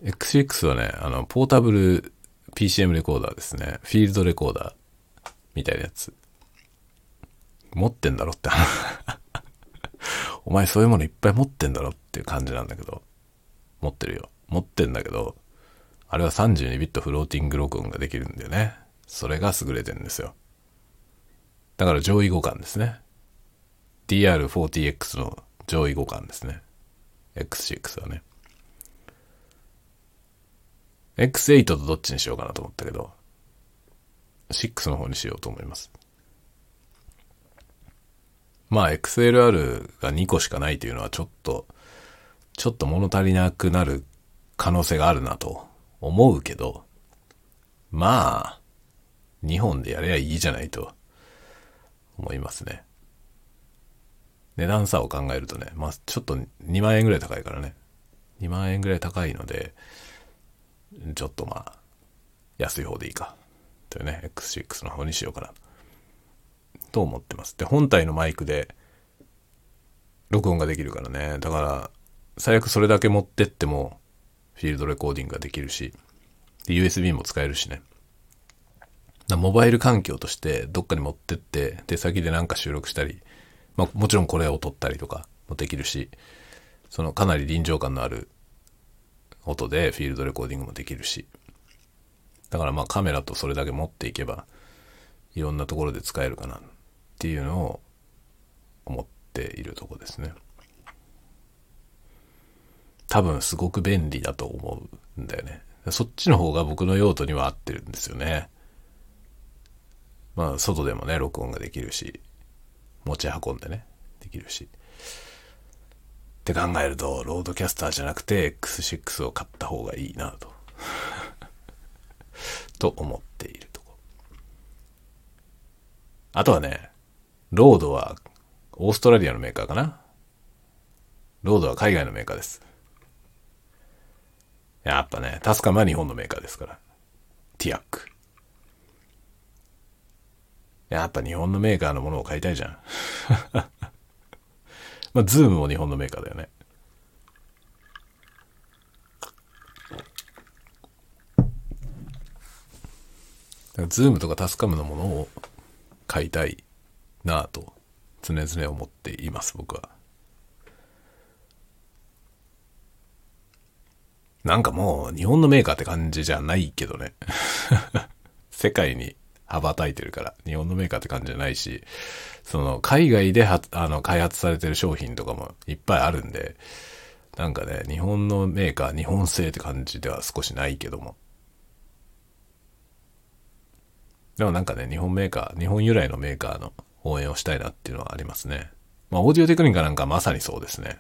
X6 はね、あの、ポータブル PCM レコーダーですね。フィールドレコーダーみたいなやつ。持ってんだろって お前そういうものいっぱい持ってんだろっていう感じなんだけど。持ってるよ。持ってんだけど、あれは32ビットフローティング録音ができるんだよね。それが優れてるんですよ。だから上位互換ですね。DR40X の上位互換ですね。X6 はね。X8 とどっちにしようかなと思ったけど、6の方にしようと思います。まあ XLR が2個しかないというのはちょっとちょっと物足りなくなる可能性があるなと思うけど、まあ、2本でやればいいじゃないと思いますね。値段差を考えるとね、まあちょっと2万円ぐらい高いからね。2万円ぐらい高いので、ちょっとまあ、安い方でいいか。というね、X6 の方にしようかな。と思ってます。で、本体のマイクで録音ができるからね。だから、最悪それだけ持ってっても、フィールドレコーディングができるし、USB も使えるしね。モバイル環境としてどっかに持ってって、出先でなんか収録したり、まあもちろんこれを撮ったりとかもできるし、そのかなり臨場感のある音でフィールドレコーディングもできるし。だからまあカメラとそれだけ持っていけば、いろんなところで使えるかなっていうのを思っているとこですね。多分すごく便利だと思うんだよね。そっちの方が僕の用途には合ってるんですよね。まあ、外でもね、録音ができるし、持ち運んでね、できるし。って考えると、 RODECaster じゃなくて X6 を買った方がいいなと。と思っているとこ。あとはね、 RODE はオーストラリアのメーカーかな。 RODE は海外のメーカーです。やっぱね、タスカムは日本のメーカーですから。ティアック。やっぱ日本のメーカーのものを買いたいじゃん。まあ、ズームも日本のメーカーだよね。ズームとかタスカムのものを買いたいなぁと常々思っています、僕は。なんかもう日本のメーカーって感じじゃないけどね。世界に羽ばたいてるから、日本のメーカーって感じじゃないし、その海外ではあの開発されてる商品とかもいっぱいあるんで、なんかね、日本のメーカー、日本製って感じでは少しないけども。でもなんかね、日本メーカー、日本由来のメーカーの応援をしたいなっていうのはありますね。まあ、オーディオテクニカなんかまさにそうですね。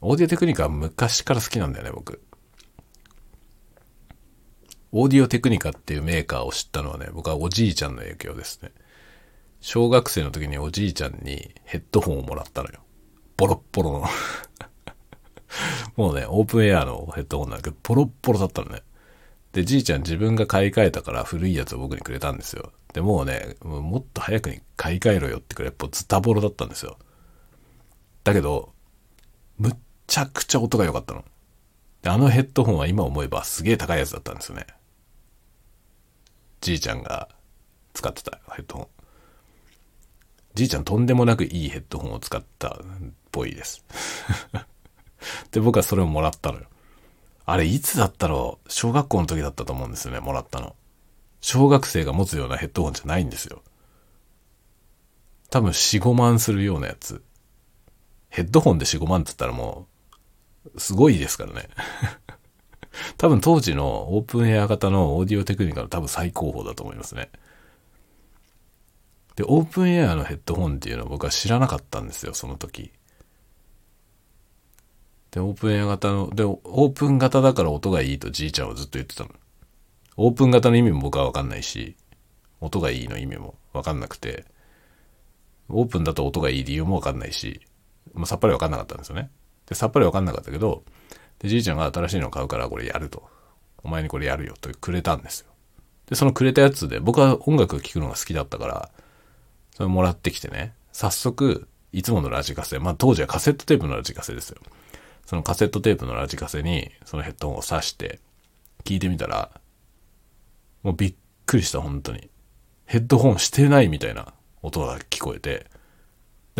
オーディオテクニカは昔から好きなんだよね、僕。オーディオテクニカっていうメーカーを知ったのはね、僕はおじいちゃんの影響ですね。小学生の時におじいちゃんにヘッドホンをもらったのよ。ボロッボロの もうね、オープンエアのヘッドホンなんだけど、ボロッボロだったのね。で、じいちゃん自分が買い替えたから古いやつを僕にくれたんですよ。で、もうね、もっと早くに買い替えろよってくらい、やっぱズタボロだったんですよ。だけど、むっちゃくちゃ音が良かったの。で、あのヘッドホンは今思えばすげえ高いやつだったんですよね。じいちゃんが使ってたヘッドホン。じいちゃんとんでもなくいいヘッドホンを使ったっぽいです。で、僕はそれをもらったのよ。あれ、いつだったろう？小学校の時だったと思うんですよね、もらったの。小学生が持つようなヘッドホンじゃないんですよ。多分4、5万するようなやつ。ヘッドホンで4、5万って言ったらもう、すごいですからね。多分当時のオープンエア型のオーディオテクニカの多分最高峰だと思いますね。で、オープンエアのヘッドホンっていうのは僕は知らなかったんですよ、その時。で、オープンエア型の、で、オープン型だから音がいいとじいちゃんはずっと言ってたの。オープン型の意味も僕はわかんないし、音がいいの意味もわかんなくて、オープンだと音がいい理由もわかんないし、もうさっぱりわかんなかったんですよね。で、さっぱりわかんなかったけど、で、じいちゃんが新しいの買うからこれやると。お前にこれやるよとくれたんですよ。で、そのくれたやつで、僕は音楽聴くのが好きだったから、それもらってきてね、早速、いつものラジカセ、まあ当時はカセットテープのラジカセですよ。そのカセットテープのラジカセに、そのヘッドホンを挿して、聞いてみたら、もうびっくりした、本当に。ヘッドホンしてないみたいな音が聞こえて、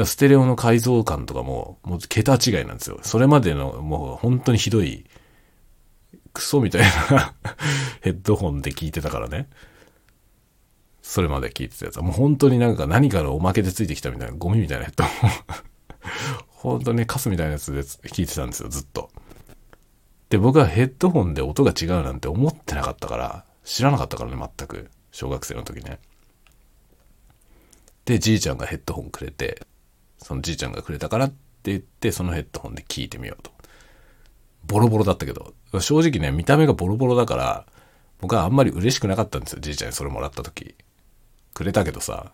ステレオの改造感とかも、もう桁違いなんですよ。それまでの、もう本当にひどい、クソみたいな ヘッドホンで聞いてたからね。それまで聞いてたやつは、もう本当になんか何かのおまけでついてきたみたいな、ゴミみたいなヘッド。本当にカスみたいなやつで聞いてたんですよ、ずっと。で、僕はヘッドホンで音が違うなんて思ってなかったから、知らなかったからね、全く。小学生の時ね。で、じいちゃんがヘッドホンくれて、そのじいちゃんがくれたからって言って、そのヘッドホンで聞いてみようと。ボロボロだったけど、正直ね、見た目がボロボロだから、僕はあんまり嬉しくなかったんですよ、じいちゃんにそれもらった時。くれたけどさ、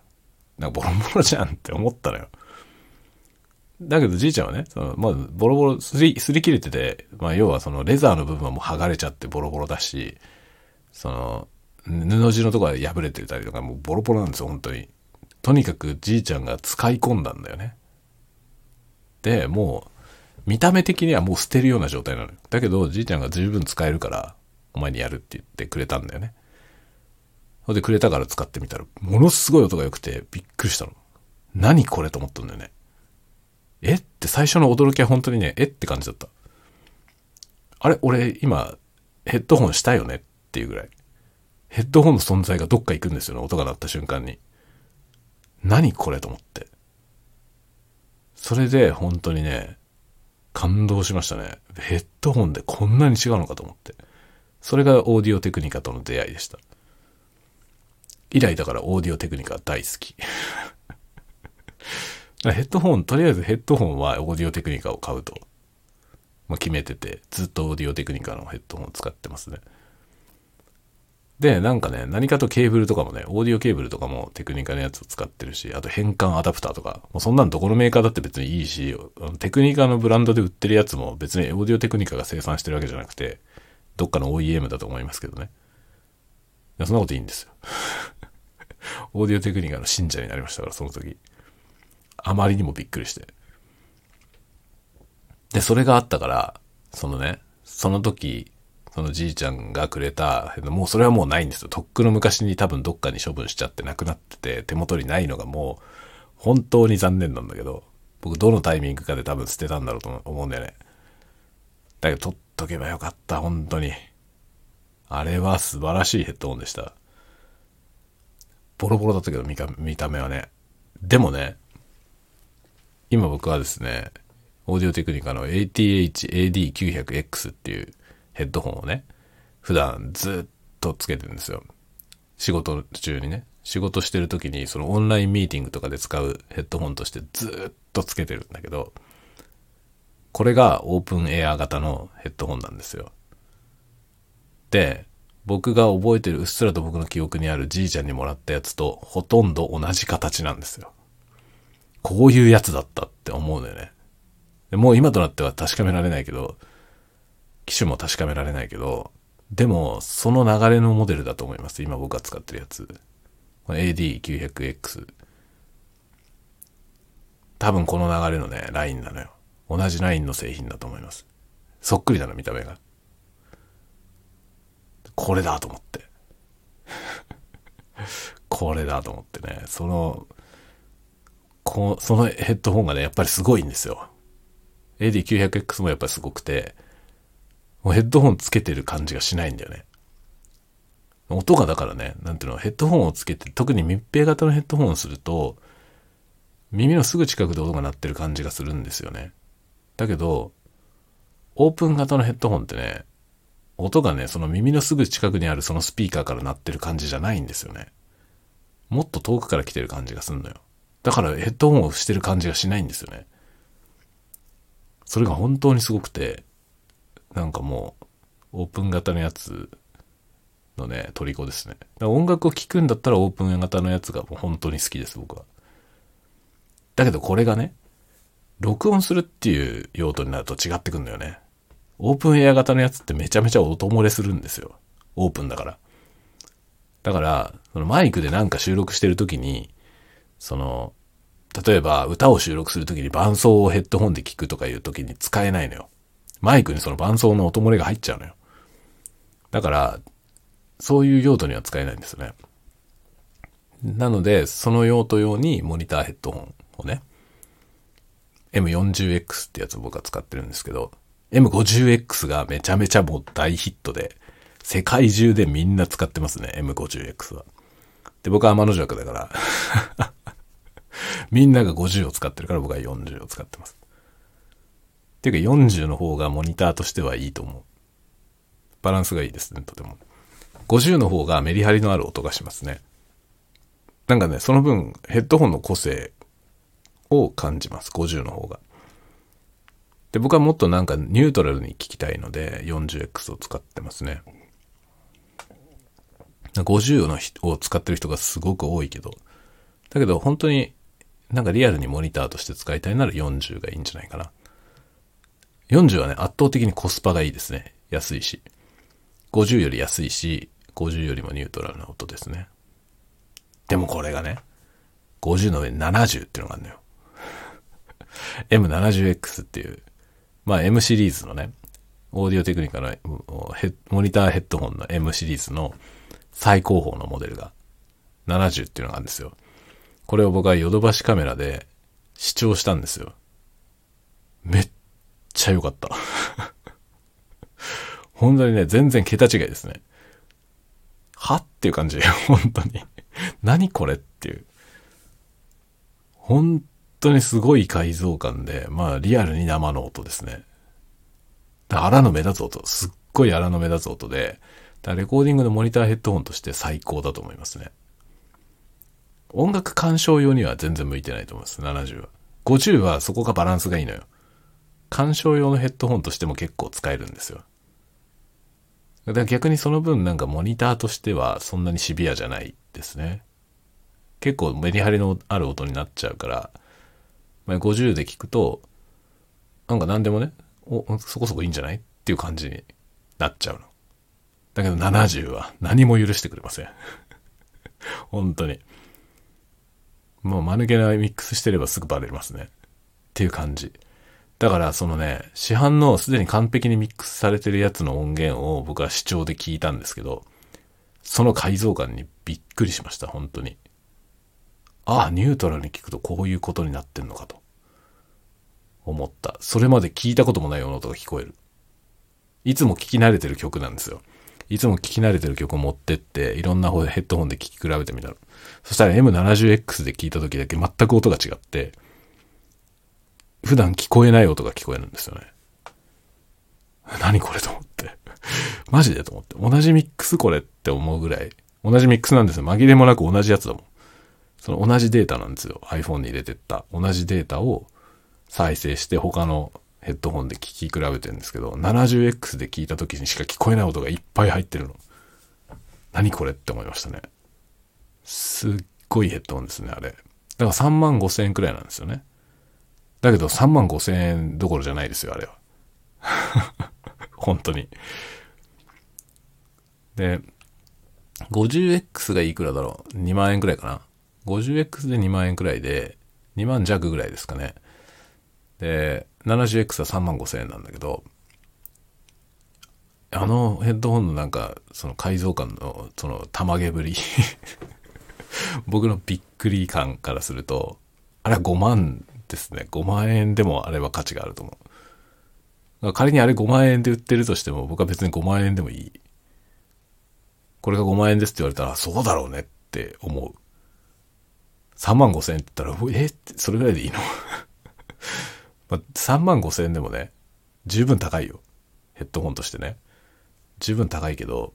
なんかボロボロじゃんって思ったのよ。だけどじいちゃんはね、そのまあ、ボロボロ、すり、すり切れてて、まあ、要はそのレザーの部分はもう剥がれちゃってボロボロだし、その、布地のところは破れてたりとか、もうボロボロなんですよ、本当に。とにかくじいちゃんが使い込んだんだよね。で、もう、見た目的にはもう捨てるような状態なのよ。だけど、じいちゃんが十分使えるから、お前にやるって言ってくれたんだよね。ほんでくれたから使ってみたら、ものすごい音が良くてびっくりしたの。何これと思ったんだよね。えって最初の驚きは本当にね、えって感じだった。あれ俺今、ヘッドホンしたよね？っていうぐらい。ヘッドホンの存在がどっか行くんですよね、音が鳴った瞬間に。何これと思って。それで本当にね、感動しましたね。ヘッドホンでこんなに違うのかと思って。それがオーディオテクニカとの出会いでした。以来だからオーディオテクニカ大好き。ヘッドホン、とりあえずヘッドホンはオーディオテクニカを買うと、まあ、決めてて、ずっとオーディオテクニカのヘッドホンを使ってますね。で、なんかね、何かとケーブルとかもね、オーディオケーブルとかもテクニカのやつを使ってるし、あと変換アダプターとか、もうそんなんどこのメーカーだって別にいいし、テクニカのブランドで売ってるやつも別にオーディオテクニカが生産してるわけじゃなくて、どっかの OEM だと思いますけどね。いや、そんなこといいんですよ。オーディオテクニカの信者になりましたから、その時。あまりにもびっくりして。で、それがあったから、そのね、その時そのじいちゃんがくれた、もうそれはもうないんですよ。とっくの昔に多分どっかに処分しちゃってなくなってて、手元にないのがもう、本当に残念なんだけど、僕どのタイミングかで多分捨てたんだろうと思うんだよね。だけど取っとけばよかった、本当に。あれは素晴らしいヘッドホンでした。ボロボロだったけど見た見た目はね。でもね、今僕はですね、オーディオテクニカの ATH-AD900X っていうヘッドホンをね、普段ずっとつけてるんですよ。仕事中にね。仕事してる時にそのオンラインミーティングとかで使うヘッドホンとしてずっとつけてるんだけど、これがオープンエア型のヘッドホンなんですよ。で、僕が覚えてるうっすらと僕の記憶にあるじいちゃんにもらったやつとほとんど同じ形なんですよ。こういうやつだったって思うのよね。もう今となっては確かめられないけど、機種も確かめられないけど、でもその流れのモデルだと思います。今僕が使ってるやつ。AD900X。多分この流れのね、ラインなのよ。同じラインの製品だと思います。そっくりなの、見た目が。これだと思って。これだと思ってね、その、こそのヘッドホンがね、やっぱりすごいんですよ。AD900X もやっぱりすごくて、もうヘッドホンつけてる感じがしないんだよね。音がだからね、なんていうの、ヘッドホンをつけて、特に密閉型のヘッドホンをすると、耳のすぐ近くで音が鳴ってる感じがするんですよね。だけど、オープン型のヘッドホンってね、音がね、その耳のすぐ近くにあるそのスピーカーから鳴ってる感じじゃないんですよね。もっと遠くから来てる感じがすんのよ。だからヘッドホンをしてる感じがしないんですよね。それが本当にすごくて、なんかもう、オープン型のやつのね、虜ですね。だから音楽を聴くんだったらオープン型のやつがもう本当に好きです、僕は。だけどこれがね、録音するっていう用途になると違ってくんだよね。オープンエア型のやつってめちゃめちゃ音漏れするんですよ。オープンだから。だから、そのマイクでなんか収録してるときに、その、例えば歌を収録するときに伴奏をヘッドホンで聞くとかいうときに使えないのよ。マイクにその伴奏の音漏れが入っちゃうのよ。だから、そういう用途には使えないんですよね。なので、その用途用にモニターヘッドホンをね、M40X ってやつを僕は使ってるんですけど、M50X がめちゃめちゃもう大ヒットで、世界中でみんな使ってますね、M50X は。で、僕は天の弱だから みんなが50を使ってるから僕は40を使ってます。っていうか40の方がモニターとしてはいいと思う。バランスがいいですね、とても。50の方がメリハリのある音がしますね。なんかね、その分ヘッドホンの個性を感じます、50の方が。で、僕はもっとなんかニュートラルに聞きたいので 40X を使ってますね。50のを使ってる人がすごく多いけど、だけど本当になんかリアルにモニターとして使いたいなら40がいいんじゃないかな。40はね、圧倒的にコスパがいいですね。安いし。50より安いし、50よりもニュートラルな音ですね。でもこれがね、50の上に70っていうのがあるのよ。M70X っていう、まあ M シリーズのね、オーディオテクニカのモニターヘッドホンの M シリーズの最高峰のモデルが70っていうのがあるんですよ。これを僕はヨドバシカメラで視聴したんですよ。めっちゃ良かった。本当にね、全然桁違いですね。はっていう感じ。本当に。何これっていう。本当にすごい改造感で、まあリアルに生の音ですね。荒の目立つ音。すっごい荒の目立つ音で、レコーディングのモニターヘッドホンとして最高だと思いますね。音楽鑑賞用には全然向いてないと思います。70は。50はそこがバランスがいいのよ。鑑賞用のヘッドホンとしても結構使えるんですよ。だから逆にその分なんかモニターとしてはそんなにシビアじゃないですね。結構メリハリのある音になっちゃうから、まあ、50で聞くと、なんか何でもね、お、そこそこいいんじゃない？っていう感じになっちゃうの。だけど70は何も許してくれません。本当に。もう間抜けなミックスしてればすぐバレますね。っていう感じ。だからそのね、市販のすでに完璧にミックスされてるやつの音源を僕は視聴で聞いたんですけど、その改造感にびっくりしました、本当に。ああ、ニュートラルに聞くとこういうことになってんのかと。思った。それまで聞いたこともないような音が聞こえる。いつも聞き慣れてる曲なんですよ。いつも聞き慣れてる曲を持ってって、いろんな方でヘッドホンで聞き比べてみたの。そしたら M70X で聞いた時だけ全く音が違って、普段聞こえない音が聞こえるんですよね。何これと思って。マジでと思って。同じミックスこれって思うぐらい。同じミックスなんですよ。紛れもなく同じやつだもん。その同じデータなんですよ。iPhone に入れてった。同じデータを再生して他のヘッドホンで聞き比べてるんですけど、70X で聞いた時にしか聞こえない音がいっぱい入ってるの。何これって思いましたね。すっごいヘッドホンですね、あれ。だから3万5千円くらいなんですよね。だけど3万5千円どころじゃないですよ、あれは。本当に。で、50X がいくらだろう ?2 万円くらいかな ?50X で2万円くらいで、2万弱ぐらいですかね。で、70X は3万5千円なんだけど、あのヘッドホンのなんか、その改造感の、その、玉毛ぶり 僕のびっくり感からすると、あれは5万ですね。5万円でもあれは価値があると思う。仮にあれ5万円で売ってるとしても、僕は別に5万円でもいい。これが5万円ですって言われたら、そうだろうねって思う。3万5千円って言ったら、えそれぐらいでいいの？ま、3万5千円でもね、十分高いよ。ヘッドホンとしてね。十分高いけど、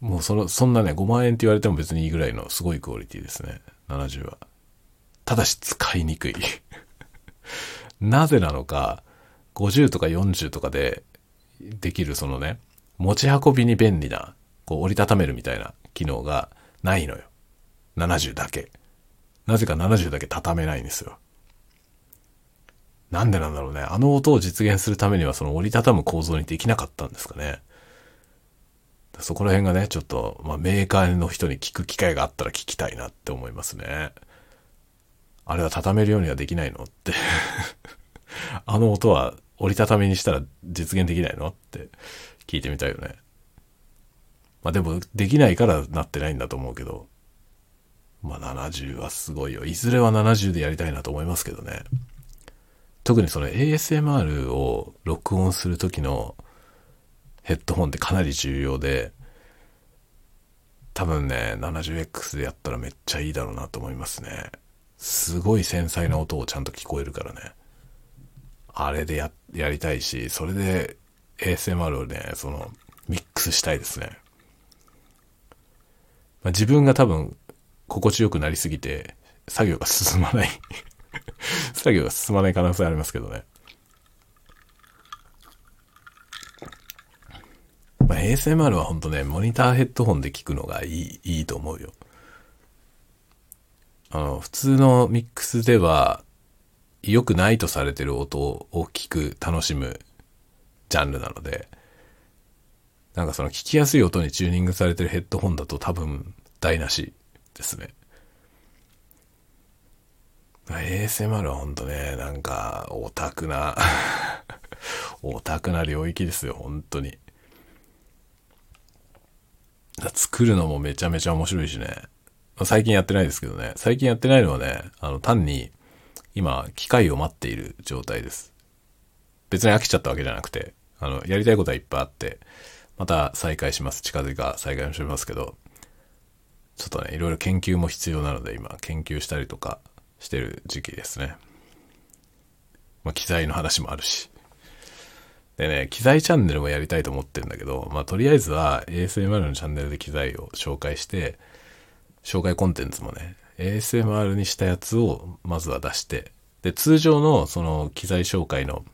もうその、そんなね、5万円って言われても別にいいぐらいのすごいクオリティですね。70は。ただし使いにくい なぜなのか、50とか40とかでできるそのね、持ち運びに便利な、こう折りたためるみたいな機能がないのよ。70だけ。なぜか70だけ畳めないんですよ。なんでなんだろうね。あの音を実現するためにはその折りたたむ構造にできなかったんですかね。そこら辺がね、ちょっと、まあ、メーカーの人に聞く機会があったら聞きたいなって思いますね。あれは畳めるようにはできないのって あの音は折りたたみにしたら実現できないのって聞いてみたいよね。まあでも、できないからなってないんだと思うけど、まあ70はすごいよ。いずれは70でやりたいなと思いますけどね。特にその ASMR を録音する時のヘッドホンってかなり重要で、多分ね、70X でやったらめっちゃいいだろうなと思いますね。すごい繊細な音をちゃんと聞こえるからね。あれでや、やりたいし、それで ASMR をね、その、ミックスしたいですね。まあ、自分が多分、心地よくなりすぎて、作業が進まない 作業が進まない可能性ありますけどね。まあ、ASMR は本当ね、モニターヘッドホンで聞くのがいい、いいと思うよ。あの、普通のミックスでは、良くないとされてる音を聞く、楽しむジャンルなので、なんかその聞きやすい音にチューニングされてるヘッドホンだと多分台無しですね。ASMR はほんとね、なんか、オタクな オタクな領域ですよ、本当に。作るのもめちゃめちゃ面白いしね。最近やってないですけどね。最近やってないのはね、あの、単に、今、機械を待っている状態です。別に飽きちゃったわけじゃなくて、あの、やりたいことはいっぱいあって、また再開します。近づいか再開しますけど、ちょっとね、いろいろ研究も必要なので、今、研究したりとか、してる時期ですね。まあ、機材の話もあるし。でね、機材チャンネルもやりたいと思ってるんだけど、まあ、とりあえずは ASMR のチャンネルで機材を紹介して、紹介コンテンツもね、ASMR にしたやつをまずは出して、で、通常のその機材紹介の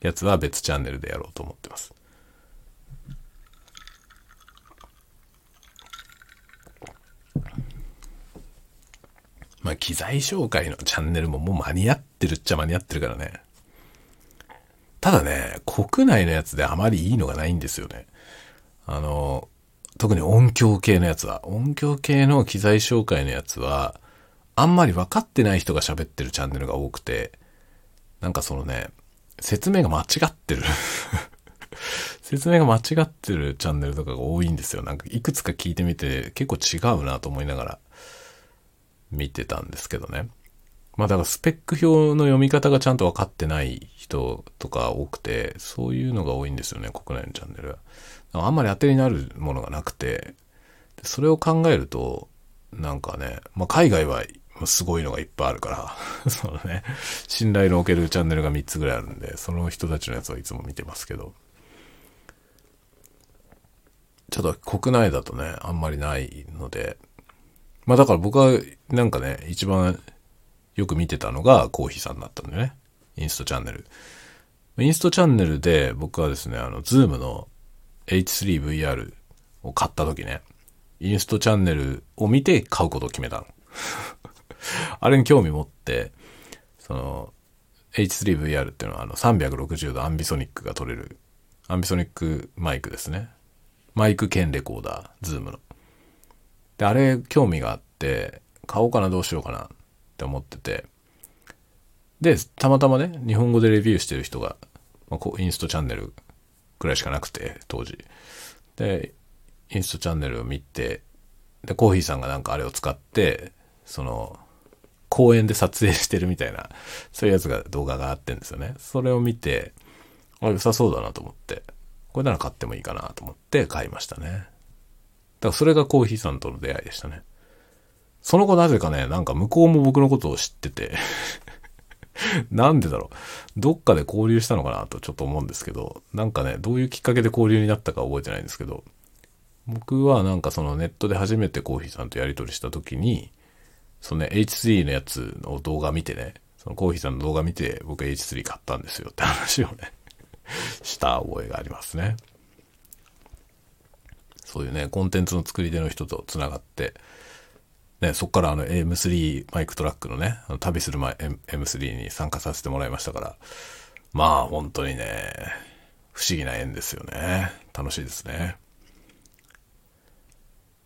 やつは別チャンネルでやろうと思ってます。まあ、機材紹介のチャンネルももう間に合ってるっちゃ間に合ってるからね。ただね、国内のやつであまりいいのがないんですよね。あの、特に音響系のやつは。音響系の機材紹介のやつは、あんまり分かってない人が喋ってるチャンネルが多くて、なんかそのね、説明が間違ってる 説明が間違ってるチャンネルとかが多いんですよ。なんかいくつか聞いてみて結構違うなと思いながら見てたんですけどね。まあだからスペック表の読み方がちゃんと分かってない人とか多くて、そういうのが多いんですよね、国内のチャンネルは。あんまり当てになるものがなくて、それを考えると、なんかね、まあ海外はすごいのがいっぱいあるから、そのね、信頼のおけるチャンネルが3つぐらいあるんで、その人たちのやつはいつも見てますけど、ちょっと国内だとね、あんまりないので、まあだから僕はなんかね、一番よく見てたのがコーヒーさんだったんでね。インストチャンネル。インストチャンネルで僕はですね、あの、ズームの H3VR を買った時ね、インストチャンネルを見て買うことを決めたの。あれに興味持って、その、H3VR っていうのはあの360度アンビソニックが取れる、アンビソニックマイクですね。マイク兼レコーダー、ズームの。で、あれ興味があって、買おうかなどうしようかなって思ってて、で、たまたまね、日本語でレビューしてる人が、まあ、インストチャンネルくらいしかなくて、当時。で、インストチャンネルを見て、で、コーヒーさんがなんかあれを使って、その、公園で撮影してるみたいな、そういうやつが動画があってんですよね。それを見て、あ、良さそうだなと思って、これなら買ってもいいかなと思って買いましたね。だからそれがコーヒーさんとの出会いでしたね。その後なぜかね、なんか向こうも僕のことを知ってて なんでだろう。どっかで交流したのかなとちょっと思うんですけど、なんかね、どういうきっかけで交流になったか覚えてないんですけど、僕はなんかそのネットで初めてコーヒーさんとやり取りした時に、そのね、H3 のやつの動画見てね、そのコーヒーさんの動画見て僕 H3 買ったんですよって話をねした覚えがありますね。そういうね、コンテンツの作り手の人と繋がって、ね、そっからあの M3 マイクトラックのね、の旅する前 M3 に参加させてもらいましたから、まあ本当にね、不思議な縁ですよね。楽しいですね。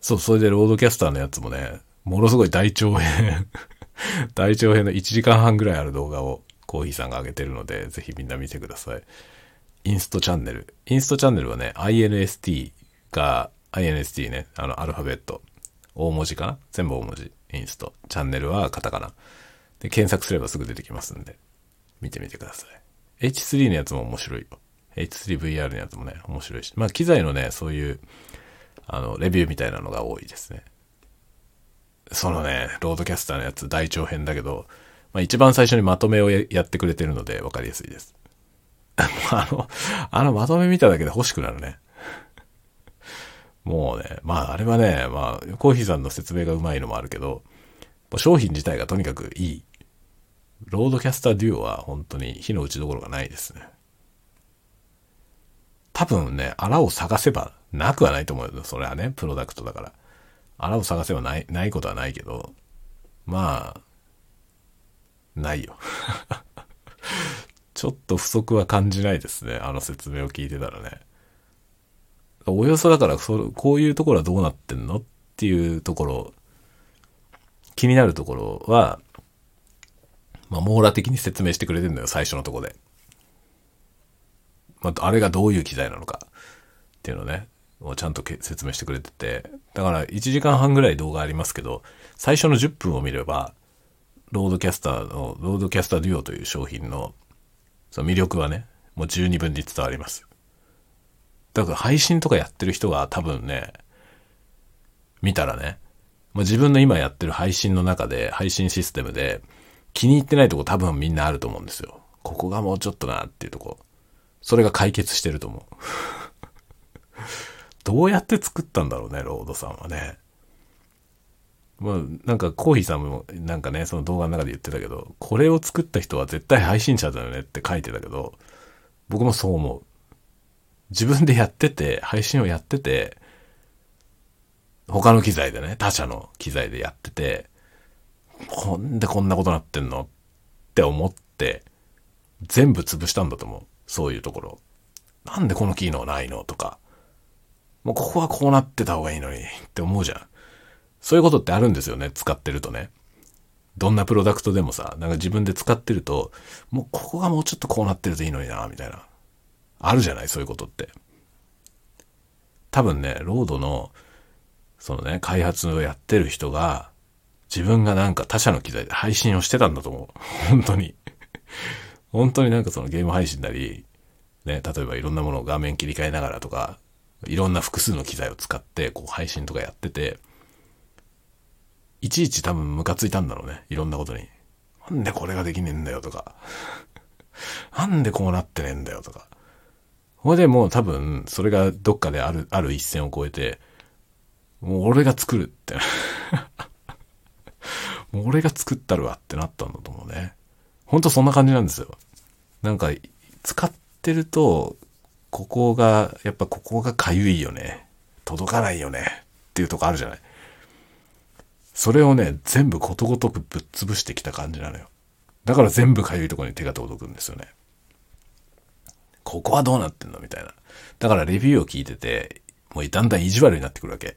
そう、それでロードキャスターのやつもね、ものすごい大長編 大長編の1時間半ぐらいある動画をコーヒーさんが上げてるので、ぜひみんな見てください。インストチャンネル。インストチャンネルはね、INST が、INST ね、あの、アルファベット。大文字かな？全部大文字。インスト。チャンネルはカタカナ。で、検索すればすぐ出てきますんで、見てみてください。H3 のやつも面白いよ。H3VR のやつもね、面白いし。まあ、機材のね、そういう、あの、レビューみたいなのが多いですね。そのね、 RODECaster のやつ大長編だけど、まあ、一番最初にまとめをやってくれてるので分かりやすいです。あの、あのまとめ見ただけで欲しくなるね。もうね、まああれはね、まあコーヒーさんの説明がうまいのもあるけど、商品自体がとにかくいい。 RODECaster Duo は本当に非の打ちどころがないですね。多分ね、穴を探せばなくはないと思うよ。それはね、プロダクトだから。穴を探せばない、ないことはないけど、まあ、ないよ。ちょっと不足は感じないですね。あの説明を聞いてたらね。およそだからそ、こういうところはどうなってんのっていうところ、気になるところは、まあ、網羅的に説明してくれてんだよ、最初のとこで。まあ、あれがどういう機材なのかっていうのね、をちゃんと説明してくれてて、だから1時間半ぐらい動画ありますけど、最初の10分を見れば、 RODECaster の、 RODECaster Duo という商品の、その魅力はね、もう十二分に伝わります。だから配信とかやってる人が多分ね、見たらね、まあ、自分の今やってる配信の中で、配信システムで、気に入ってないとこ多分みんなあると思うんですよ。ここがもうちょっとなっていうとこ。それが解決してると思う。どうやって作ったんだろうね、ロードさんはね。まあ、なんかコーヒーさんもなんかね、その動画の中で言ってたけど、これを作った人は絶対配信者だよねって書いてたけど、僕もそう思う。自分でやってて、配信をやってて、他の機材でね、他社の機材でやってて、ほんでこんなことなってんのって思って、全部潰したんだと思う。そういうところ。なんでこの機能ないのとか。もうここはこうなってた方がいいのにって思うじゃん。そういうことってあるんですよね、使ってるとね。どんなプロダクトでもさ、なんか自分で使ってると、もうここがもうちょっとこうなってるといいのにな、みたいな。あるじゃないそういうことって。多分ね、ロードの、そのね、開発をやってる人が、自分がなんか他社の機材で配信をしてたんだと思う。本当に。本当になんかそのゲーム配信なり、ね、例えばいろんなものを画面切り替えながらとか、いろんな複数の機材を使って、こう配信とかやってて、いちいち多分ムカついたんだろうね。いろんなことに。なんでこれができねえんだよとか。なんでこうなってねえんだよとか。ほいでもう多分、それがどっかである、ある一線を越えて、もう俺が作るって。もう俺が作ったるわってなったんだと思うね。ほんとそんな感じなんですよ。なんか、使ってると、ここが、やっぱここがかゆいよね。届かないよね。っていうとこあるじゃない。それをね、全部ことごとくぶっ潰してきた感じなのよ。だから全部かゆいとこに手が届くんですよね。ここはどうなってんの？みたいな。だからレビューを聞いてて、もうだんだん意地悪になってくるわけ。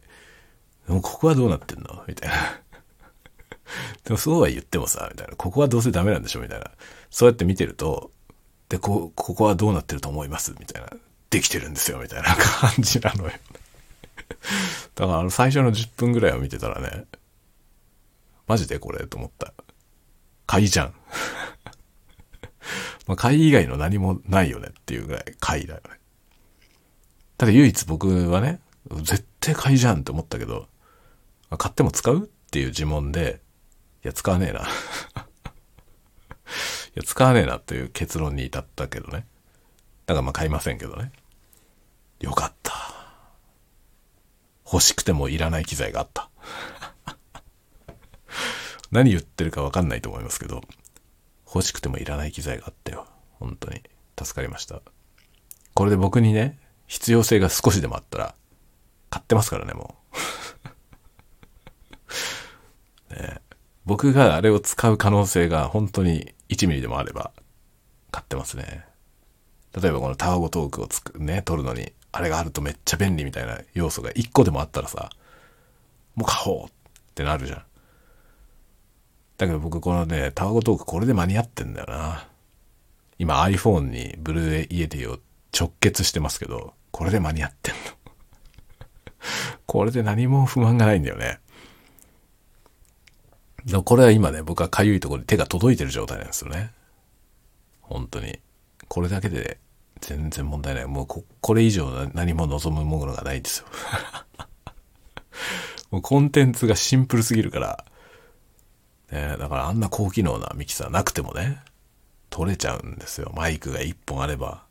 でもここはどうなってんの？みたいな。でもそうは言ってもさ、みたいな。ここはどうせダメなんでしょ？みたいな。そうやって見てると、で、こ、ここはどうなってると思います？みたいな。できてるんですよ？みたいな 感じなのよ。だからあの最初の10分ぐらいを見てたらね、マジでこれ？と思った。貝じゃん。まあ、貝以外の何もないよねっていうぐらい貝だよね。ただ唯一僕はね、絶対貝じゃんって思ったけど、買っても使うっていう呪文で、いや、使わねえな。いや、使わねえなっていう結論に至ったけどね。だからまあ買いませんけどね。よかった。欲しくてもいらない機材があった。何言ってるかわかんないと思いますけど、欲しくてもいらない機材があったよ。本当に。助かりました。これで僕にね、必要性が少しでもあったら、買ってますからね、もう。ね僕があれを使う可能性が本当に1ミリでもあれば、買ってますね。例えばこのタワゴトークをつく、ね、撮るのに、あれがあるとめっちゃ便利みたいな要素が1個でもあったらさ、もう買おうってなるじゃん。だけど僕このね、タワゴトークこれで間に合ってんだよな。今 iPhone に Blue Yeti を直結してますけど、これで間に合ってんの。これで何も不満がないんだよね。これは今ね、僕はかゆいところに手が届いてる状態なんですよね。本当に。これだけで全然問題ない。もうこ、これ以上何も望むものがないんですよ。もうコンテンツがシンプルすぎるから、ね、だからあんな高機能なミキサーなくてもね、撮れちゃうんですよ。マイクが1本あれば、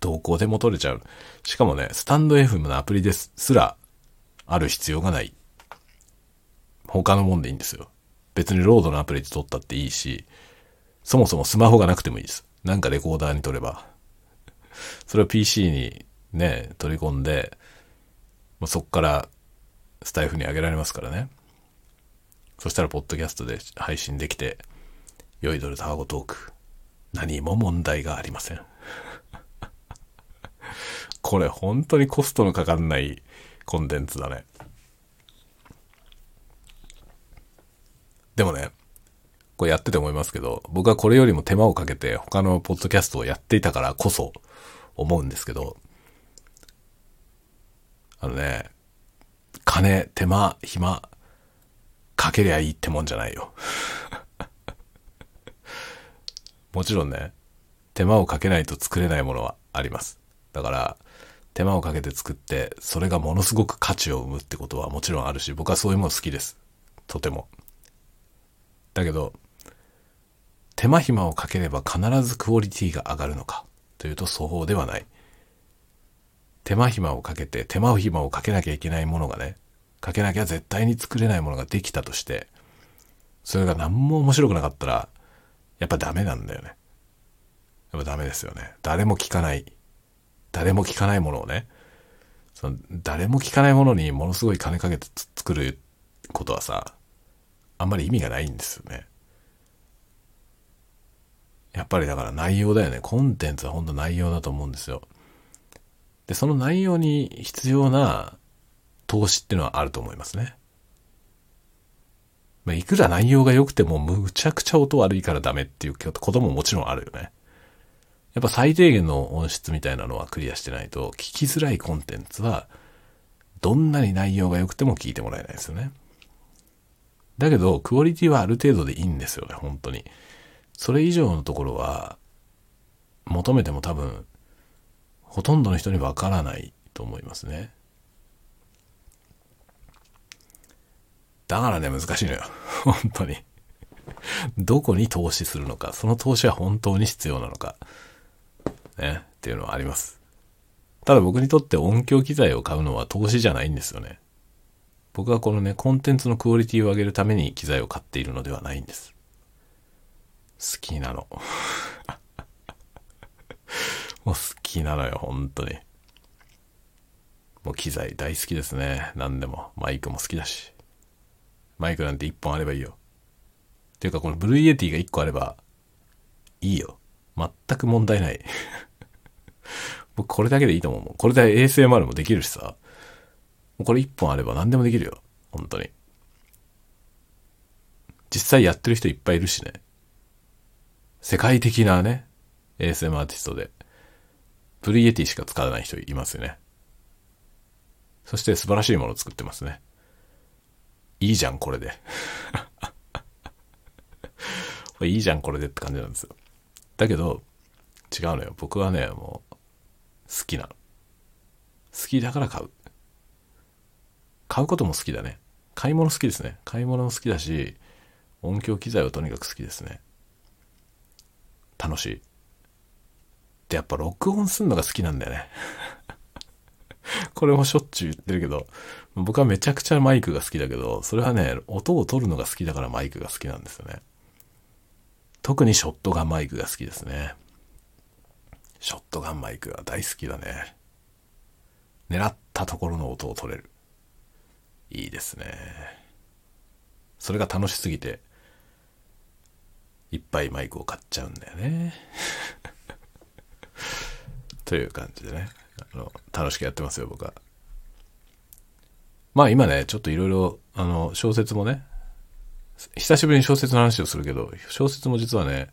どこでも撮れちゃう。しかもね、スタンド FM のアプリですら、ある必要がない。他のもんでいいんですよ。別にロードのアプリで撮ったっていいし、そもそもスマホがなくてもいいです。なんかレコーダーに撮れば。それを PC にね、取り込んで、そっからスタイフに上げられますからね。そしたら、ポッドキャストで配信できて、酔いどるタワゴトーク。何も問題がありません。これ本当にコストのかかんないコンテンツだね。でもね、これやってて思いますけど、僕はこれよりも手間をかけて他のポッドキャストをやっていたからこそ思うんですけど、あのね、金、手間、暇、かけりゃいいってもんじゃないよ。もちろんね、手間をかけないと作れないものはあります。だから、手間をかけて作って、それがものすごく価値を生むってことはもちろんあるし、僕はそういうもの好きです。とても。だけど、手間暇をかければ必ずクオリティが上がるのかというとそうではない。手間暇をかけて、手間暇をかけなきゃいけないものがね、かけなきゃ絶対に作れないものができたとして、それが何も面白くなかったら、やっぱダメなんだよね。やっぱダメですよね。誰も聞かない。誰も聞かないものをね、その誰も聞かないものにものすごい金かけて作ることはさ、あんまり意味がないんですよね。やっぱりだから内容だよね。コンテンツは本当内容だと思うんですよ。で、その内容に必要な投資っていうのはあると思いますね。まあ、いくら内容が良くてもむちゃくちゃ音悪いからダメっていうことももちろんあるよね。やっぱ最低限の音質みたいなのはクリアしてないと、聞きづらいコンテンツは、どんなに内容が良くても聞いてもらえないですよね。だけど、クオリティはある程度でいいんですよね、本当に。それ以上のところは、求めても多分、ほとんどの人にわからないと思いますね。だからね、難しいのよ。本当に。どこに投資するのか、その投資は本当に必要なのか。ね、っていうのはあります。ただ僕にとって音響機材を買うのは投資じゃないんですよね。僕はこのね、コンテンツのクオリティを上げるために機材を買っているのではないんです。好きなの。もう好きなのよ、本当に。もう機材大好きですね。何でも。マイクも好きだし。マイクなんて1本あればいいよ。ていうか、この Blue Yeti が1個あれば、いいよ。全く問題ない。僕これだけでいいと思う。これで ASMR もできるしさ。これ1本あれば何でもできるよ。本当に。実際やってる人いっぱいいるしね。世界的なね、ASM アーティストで、 Blue Yeti しか使わない人いますよね。そして素晴らしいものを作ってますね。いいじゃん、これで。いいじゃん、これでって感じなんですよ。だけど、違うのよ。僕はね、もう、好きなの。好きだから買う。買うことも好きだね。買い物好きですね。買い物も好きだし、音響機材はとにかく好きですね。楽しい。で、やっぱ録音すんのが好きなんだよね。これもしょっちゅう言ってるけど、僕はめちゃくちゃマイクが好きだけど、それはね、音を取るのが好きだからマイクが好きなんですよね。特にショットガンマイクが好きですね。ショットガンマイクが大好きだね。狙ったところの音を取れる。いいですね。それが楽しすぎて、いっぱいマイクを買っちゃうんだよね。という感じでね。あの、楽しくやってますよ、僕は。まあ今ね、ちょっといろいろ、あの、小説もね、久しぶりに小説の話をするけど、小説も実はね、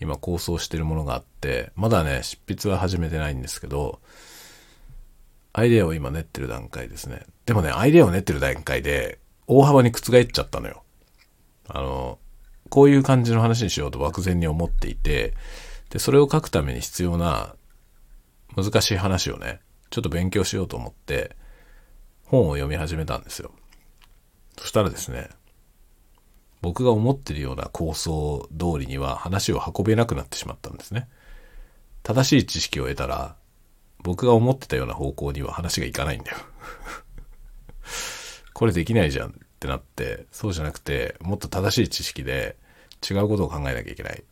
今構想してるものがあって、まだね、執筆は始めてないんですけど、アイデアを今練ってる段階ですね。でもね、アイデアを練ってる段階で、大幅に覆っちゃったのよ。あの、こういう感じの話にしようと漠然に思っていて、で、それを書くために必要な難しい話をね、ちょっと勉強しようと思って、本を読み始めたんですよ。そしたらですね、僕が思ってるような構想通りには話を運べなくなってしまったんですね。正しい知識を得たら、僕が思ってたような方向には話がいかないんだよ。これできないじゃんってなって、そうじゃなくて、もっと正しい知識で違うことを考えなきゃいけない。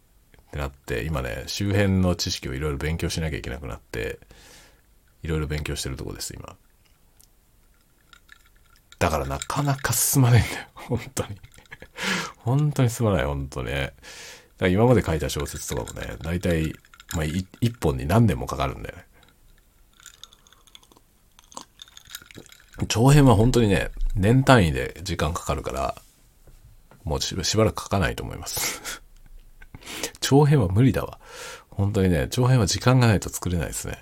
ってなって、今ね、周辺の知識をいろいろ勉強しなきゃいけなくなって、いろいろ勉強してるとこです、今。だからなかなか進まないんだよ、本当に。本当に進まない、本当ね。だから今まで書いた小説とかもね、大体、まあ、一本に何年もかかるんだよね。長編は本当にね、年単位で時間かかるから、もうしばらく書かないと思います長編は無理だわ。本当にね、長編は時間がないと作れないですね。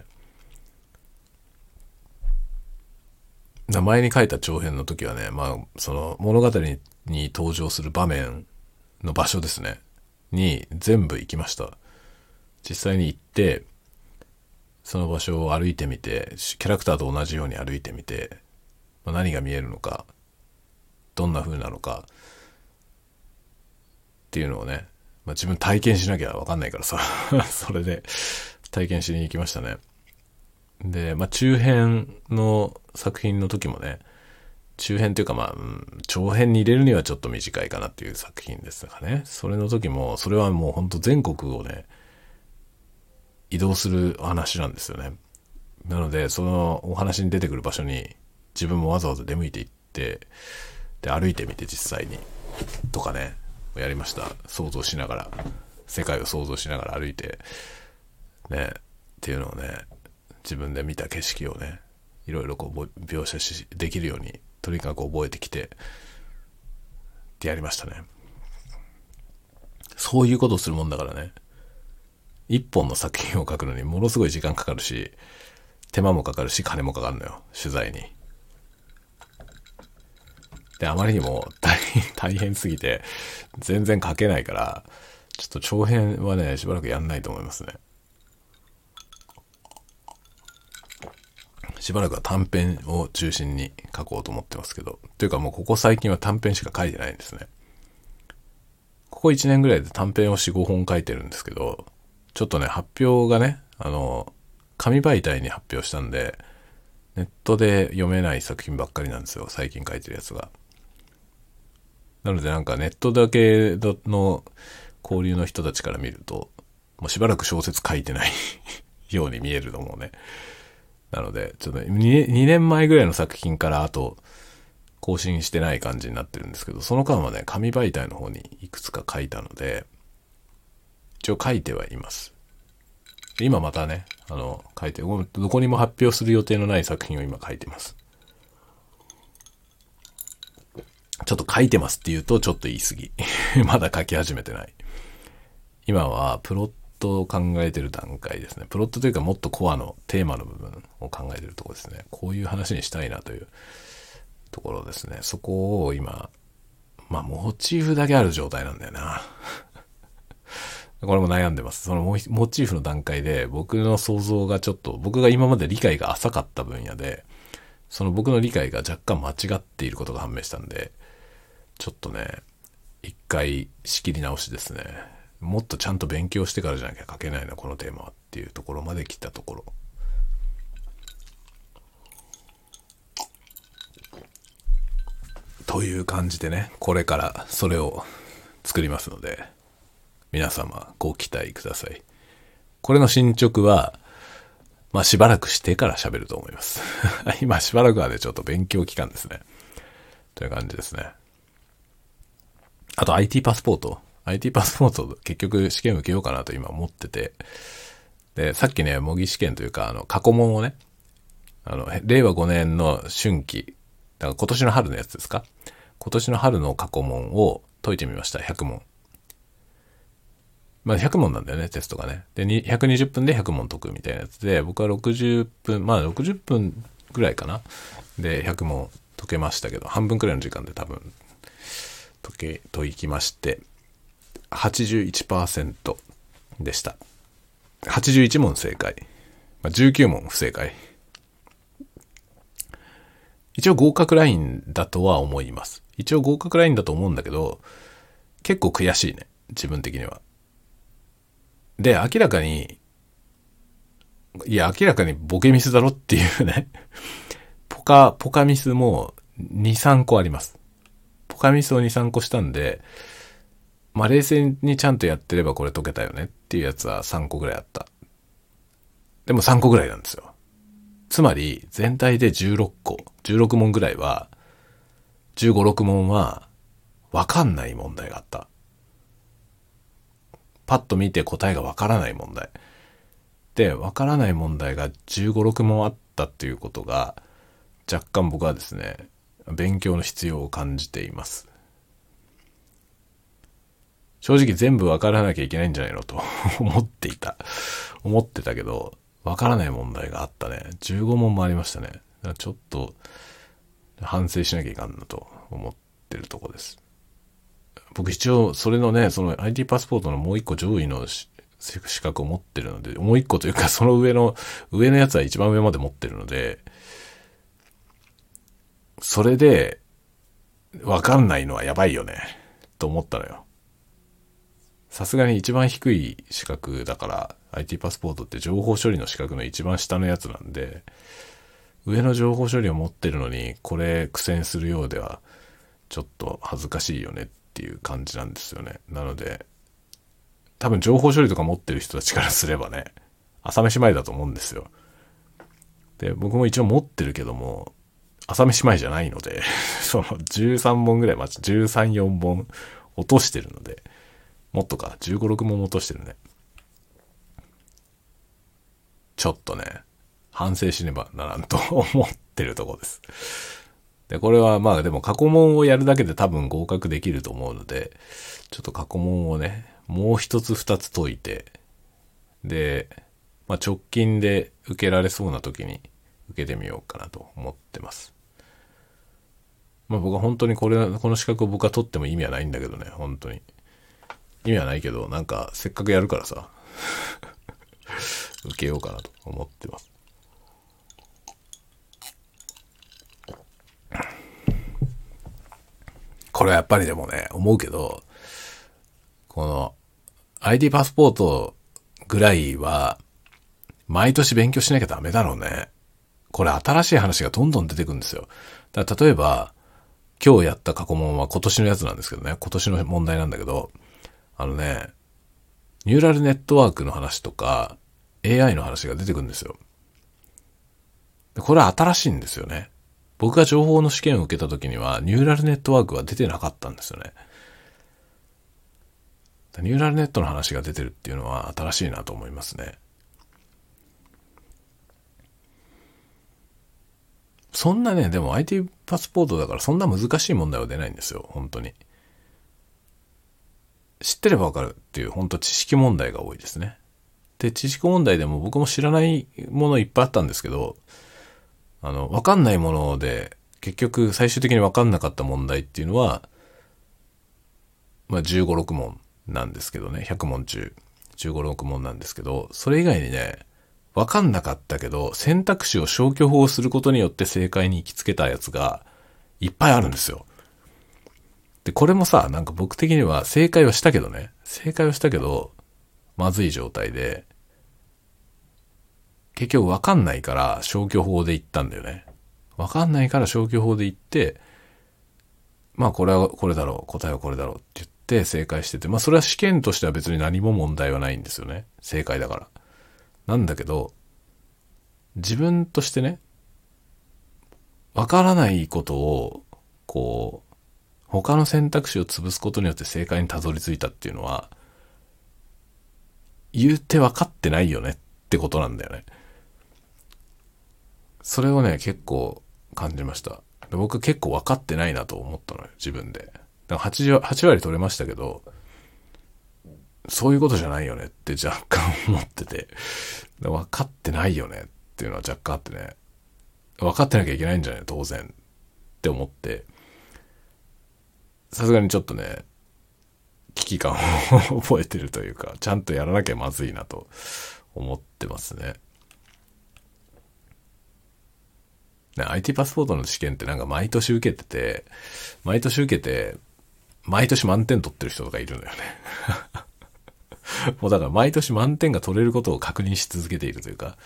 名前に書いた長編の時はね、まあ、その物語に登場する場面の場所ですね。に全部行きました。実際に行って、その場所を歩いてみて、キャラクターと同じように歩いてみて、まあ、何が見えるのか、どんな風なのか、っていうのをね、まあ、自分体験しなきゃわかんないからさ それで体験しに行きましたね。で、まあ、中編の作品の時もね、中編というかまあ、うん、長編に入れるにはちょっと短いかなっていう作品ですがね。それの時も、それはもうほんと全国をね、移動する話なんですよね。なので、そのお話に出てくる場所に自分もわざわざ出向いて行って、で、歩いてみて実際に、とかね、やりました。想像しながら、世界を想像しながら歩いて、ね、っていうのをね、自分で見た景色をね、いろいろこう描写しできるように、とにかく覚えてきて、ってやりましたね。そういうことをするもんだからね。一本の作品を書くのにものすごい時間かかるし、手間もかかるし、金もかかるのよ。取材に。で、あまりにも大 大変すぎて、全然書けないから、ちょっと長編はね、しばらくやんないと思いますね。しばらくは短編を中心に書こうと思ってますけど。というかもうここ最近は短編しか書いてないんですね。ここ1年ぐらいで短編を4、5本書いてるんですけど、ちょっとね、発表がね、あの、紙媒体に発表したんで、ネットで読めない作品ばっかりなんですよ。最近書いてるやつが。なのでなんかネットだけの交流の人たちから見ると、もうしばらく小説書いてない ように見えるのもね。なので、ちょっと 2, 2年前ぐらいの作品からあと更新してない感じになってるんですけど、その間はね、紙媒体の方にいくつか書いたので、一応書いてはいます。今またね、あの、書いて、どこにも発表する予定のない作品を今書いてます。ちょっと書いてますって言うとちょっと言い過ぎ。まだ書き始めてない。今はプロットを考えてる段階ですね。プロットというかもっとコアのテーマの部分を考えてるとこですね。こういう話にしたいなというところですね。そこを今、まあモチーフだけある状態なんだよな。これも悩んでます。そのモチーフの段階で僕の想像がちょっと、僕が今まで理解が浅かった分野で、その僕の理解が若干間違っていることが判明したんで、ちょっとね、一回仕切り直しですね。もっとちゃんと勉強してからじゃなきゃ書けないな、このテーマはっていうところまで来たところ。という感じでね、これからそれを作りますので、皆様ご期待ください。これの進捗は、まあしばらくしてから喋ると思います。今しばらくはね、ちょっと勉強期間ですね。という感じですね。あと IT パスポート。IT パスポート結局試験受けようかなと今思ってて。で、さっきね、模擬試験というか、あの、過去問をね、あの、令和5年の春季、だから今年の春のやつですか？今年の春の過去問を解いてみました。100問。まあ100問なんだよね、テストがね。で、120分で100問解くみたいなやつで、僕は60分、まあ60分ぐらいかな。で、100問解けましたけど、半分くらいの時間で多分解け、解きまして、81%でした。81問正解。まあ、19問不正解。一応合格ラインだとは思います。一応合格ラインだと思うんだけど、結構悔しいね。自分的には。で、明らかに、いや、明らかにボケミスだろっていうね。ポカ、ポカミスも2、3個あります。カミスを2、3個したんで、まあ、冷静にちゃんとやってればこれ解けたよねっていうやつは3個ぐらいあった。でも3個ぐらいなんですよ。つまり、全体で16個、16問ぐらいは、15、6問は、わかんない問題があった。パッと見て答えがわからない問題。で、わからない問題が15、6問あったっていうことが、若干僕はですね、勉強の必要を感じています。正直全部わからなきゃいけないんじゃないのと 思っていた。思ってたけど、わからない問題があったね。15問もありましたね。ちょっと反省しなきゃいかんなと思ってるとこです。僕一応それのね、その IT パスポートのもう一個上位の資格を持ってるので、もう一個というかその上の、上のやつは一番上まで持ってるので、それで、わかんないのはやばいよね。と思ったのよ。さすがに一番低い資格だから、IT パスポートって情報処理の資格の一番下のやつなんで、上の情報処理を持ってるのに、これ苦戦するようでは、ちょっと恥ずかしいよねっていう感じなんですよね。なので、多分情報処理とか持ってる人たちからすればね、朝飯前だと思うんですよ。で、僕も一応持ってるけども、朝飯前じゃないので その13本ぐらい待ち、13、4本落としてるので、もっとか、15、6本落としてるね。ちょっとね、反省しねばならんと思ってるとこです。で、これはまあでも過去問をやるだけで多分合格できると思うので、ちょっと過去問をね、もう一つ二つ解いて、で、まあ直近で受けられそうな時に受けてみようかなと思ってます。まあ僕は本当にこれ、この資格を僕は取っても意味はないんだけどね、本当に。意味はないけど、なんかせっかくやるからさ、受けようかなと思ってます。これはやっぱりでもね、思うけど、この ID パスポートぐらいは、毎年勉強しなきゃダメだろうね。これ新しい話がどんどん出てくるんですよ。だから例えば、今日やった過去問は今年のやつなんですけどね、今年の問題なんだけど、あのね、ニューラルネットワークの話とか、AI の話が出てくるんですよ。これは新しいんですよね。僕が情報の試験を受けた時には、ニューラルネットワークは出てなかったんですよね。ニューラルネットの話が出てるっていうのは新しいなと思いますね。そんなね、でも IT パスポートだからそんな難しい問題は出ないんですよ、本当に。知ってればわかるっていう本当知識問題が多いですね。で、知識問題でも僕も知らないものいっぱいあったんですけど、あの、わかんないもので、結局最終的にわかんなかった問題っていうのは、まあ15、6問なんですけどね、100問中、15、6問なんですけど、それ以外にね、わかんなかったけど、選択肢を消去法をすることによって正解に行きつけたやつが、いっぱいあるんですよ。で、これもさ、なんか僕的には正解はしたけどね、正解はしたけど、まずい状態で、結局わかんないから消去法で行ったんだよね。わかんないから消去法で行って、まあこれはこれだろう、答えはこれだろうって言って正解してて、まあそれは試験としては別に何も問題はないんですよね。正解だから。なんだけど、自分としてね、わからないことを、こう、他の選択肢を潰すことによって正解にたどり着いたっていうのは、言うて分かってないよねってことなんだよね。それをね、結構感じました。僕結構分かってないなと思ったのよ、自分で。だから 8, 8割取れましたけど、そういうことじゃないよねって若干思ってて、分かってないよねっていうのは若干あってね、分かってなきゃいけないんじゃない？当然って思って、さすがにちょっとね、危機感を覚えてるというか、ちゃんとやらなきゃまずいなと思ってますね。ね、IT パスポートの試験ってなんか毎年受けてて、毎年受けて、毎年満点取ってる人とかいるのよね。もうだから毎年満点が取れることを確認し続けているというか、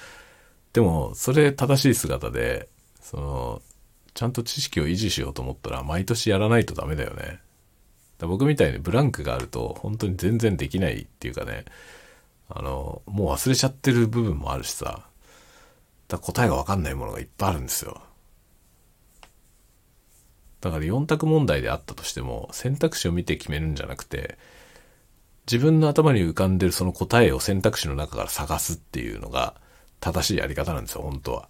でも、それ正しい姿で、その、ちゃんと知識を維持しようと思ったら、毎年やらないとダメだよね。僕みたいにブランクがあると、本当に全然できないっていうかね、あの、もう忘れちゃってる部分もあるしさ、だ答えがわかんないものがいっぱいあるんですよ。だから4択問題であったとしても、選択肢を見て決めるんじゃなくて、自分の頭に浮かんでるその答えを選択肢の中から探すっていうのが正しいやり方なんですよ、本当は。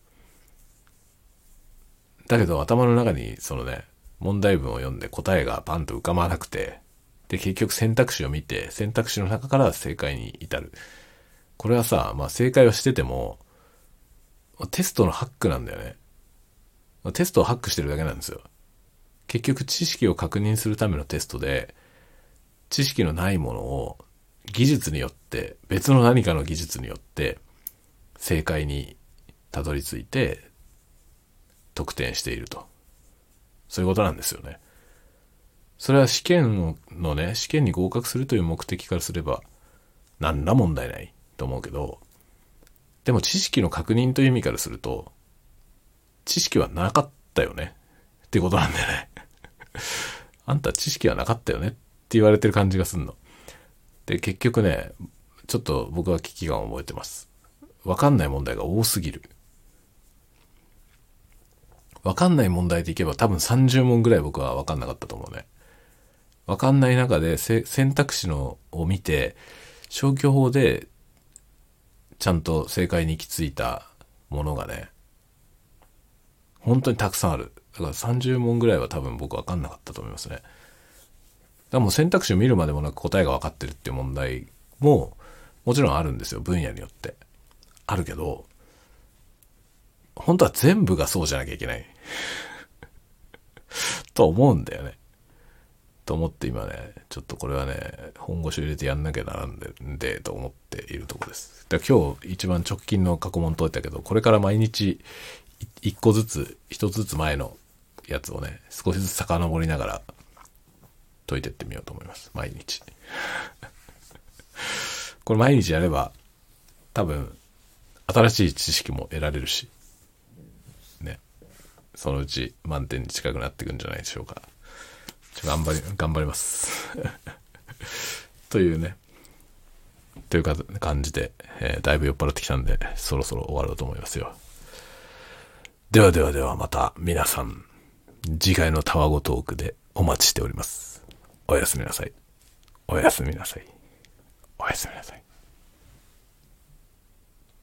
だけど頭の中にそのね、問題文を読んで答えがパンと浮かばなくて、で、結局選択肢を見て、選択肢の中から正解に至る。これはさ、まあ正解をしてても、テストのハックなんだよね。テストをハックしてるだけなんですよ。結局知識を確認するためのテストで、知識のないものを技術によって、別の何かの技術によって正解にたどり着いて得点していると。そういうことなんですよね。それは試験のね、試験に合格するという目的からすれば、何ら問題ないと思うけど、でも知識の確認という意味からすると、知識はなかったよね。ってことなんだよね。あんた知識はなかったよねっ言われてる感じがすんの。で、結局ね、ちょっと僕は危機感を覚えてます。わかんない問題が多すぎる。わかんない問題でいけば多分30問ぐらい僕はわかんなかったと思うね。わかんない中で選択肢のを見て、消去法でちゃんと正解に行き着いたものがね、本当にたくさんある。だから30問ぐらいは多分僕分かんなかったと思いますね。だもう選択肢を見るまでもなく答えが分かってるっていう問題ももちろんあるんですよ。分野によって。あるけど、本当は全部がそうじゃなきゃいけない。と思うんだよね。と思って今ね、ちょっとこれはね、本腰入れてやんなきゃならんで、んでと思っているとこです。だ今日一番直近の過去問解いたけど、これから毎日一個ずつ、一つずつ前のやつをね、少しずつ遡りながら解いてってみようと思います。毎日。これ毎日やれば、多分、新しい知識も得られるし、ね。そのうち満点に近くなっていくんじゃないでしょうか。ちょ頑張り、頑張ります。というね。というか感じで、えー、だいぶ酔っ払ってきたんで、そろそろ終わろうと思いますよ。ではではではまた皆さん、次回のタワゴトークでお待ちしております。おやすみなさい。おやすみなさい。おやすみなさい。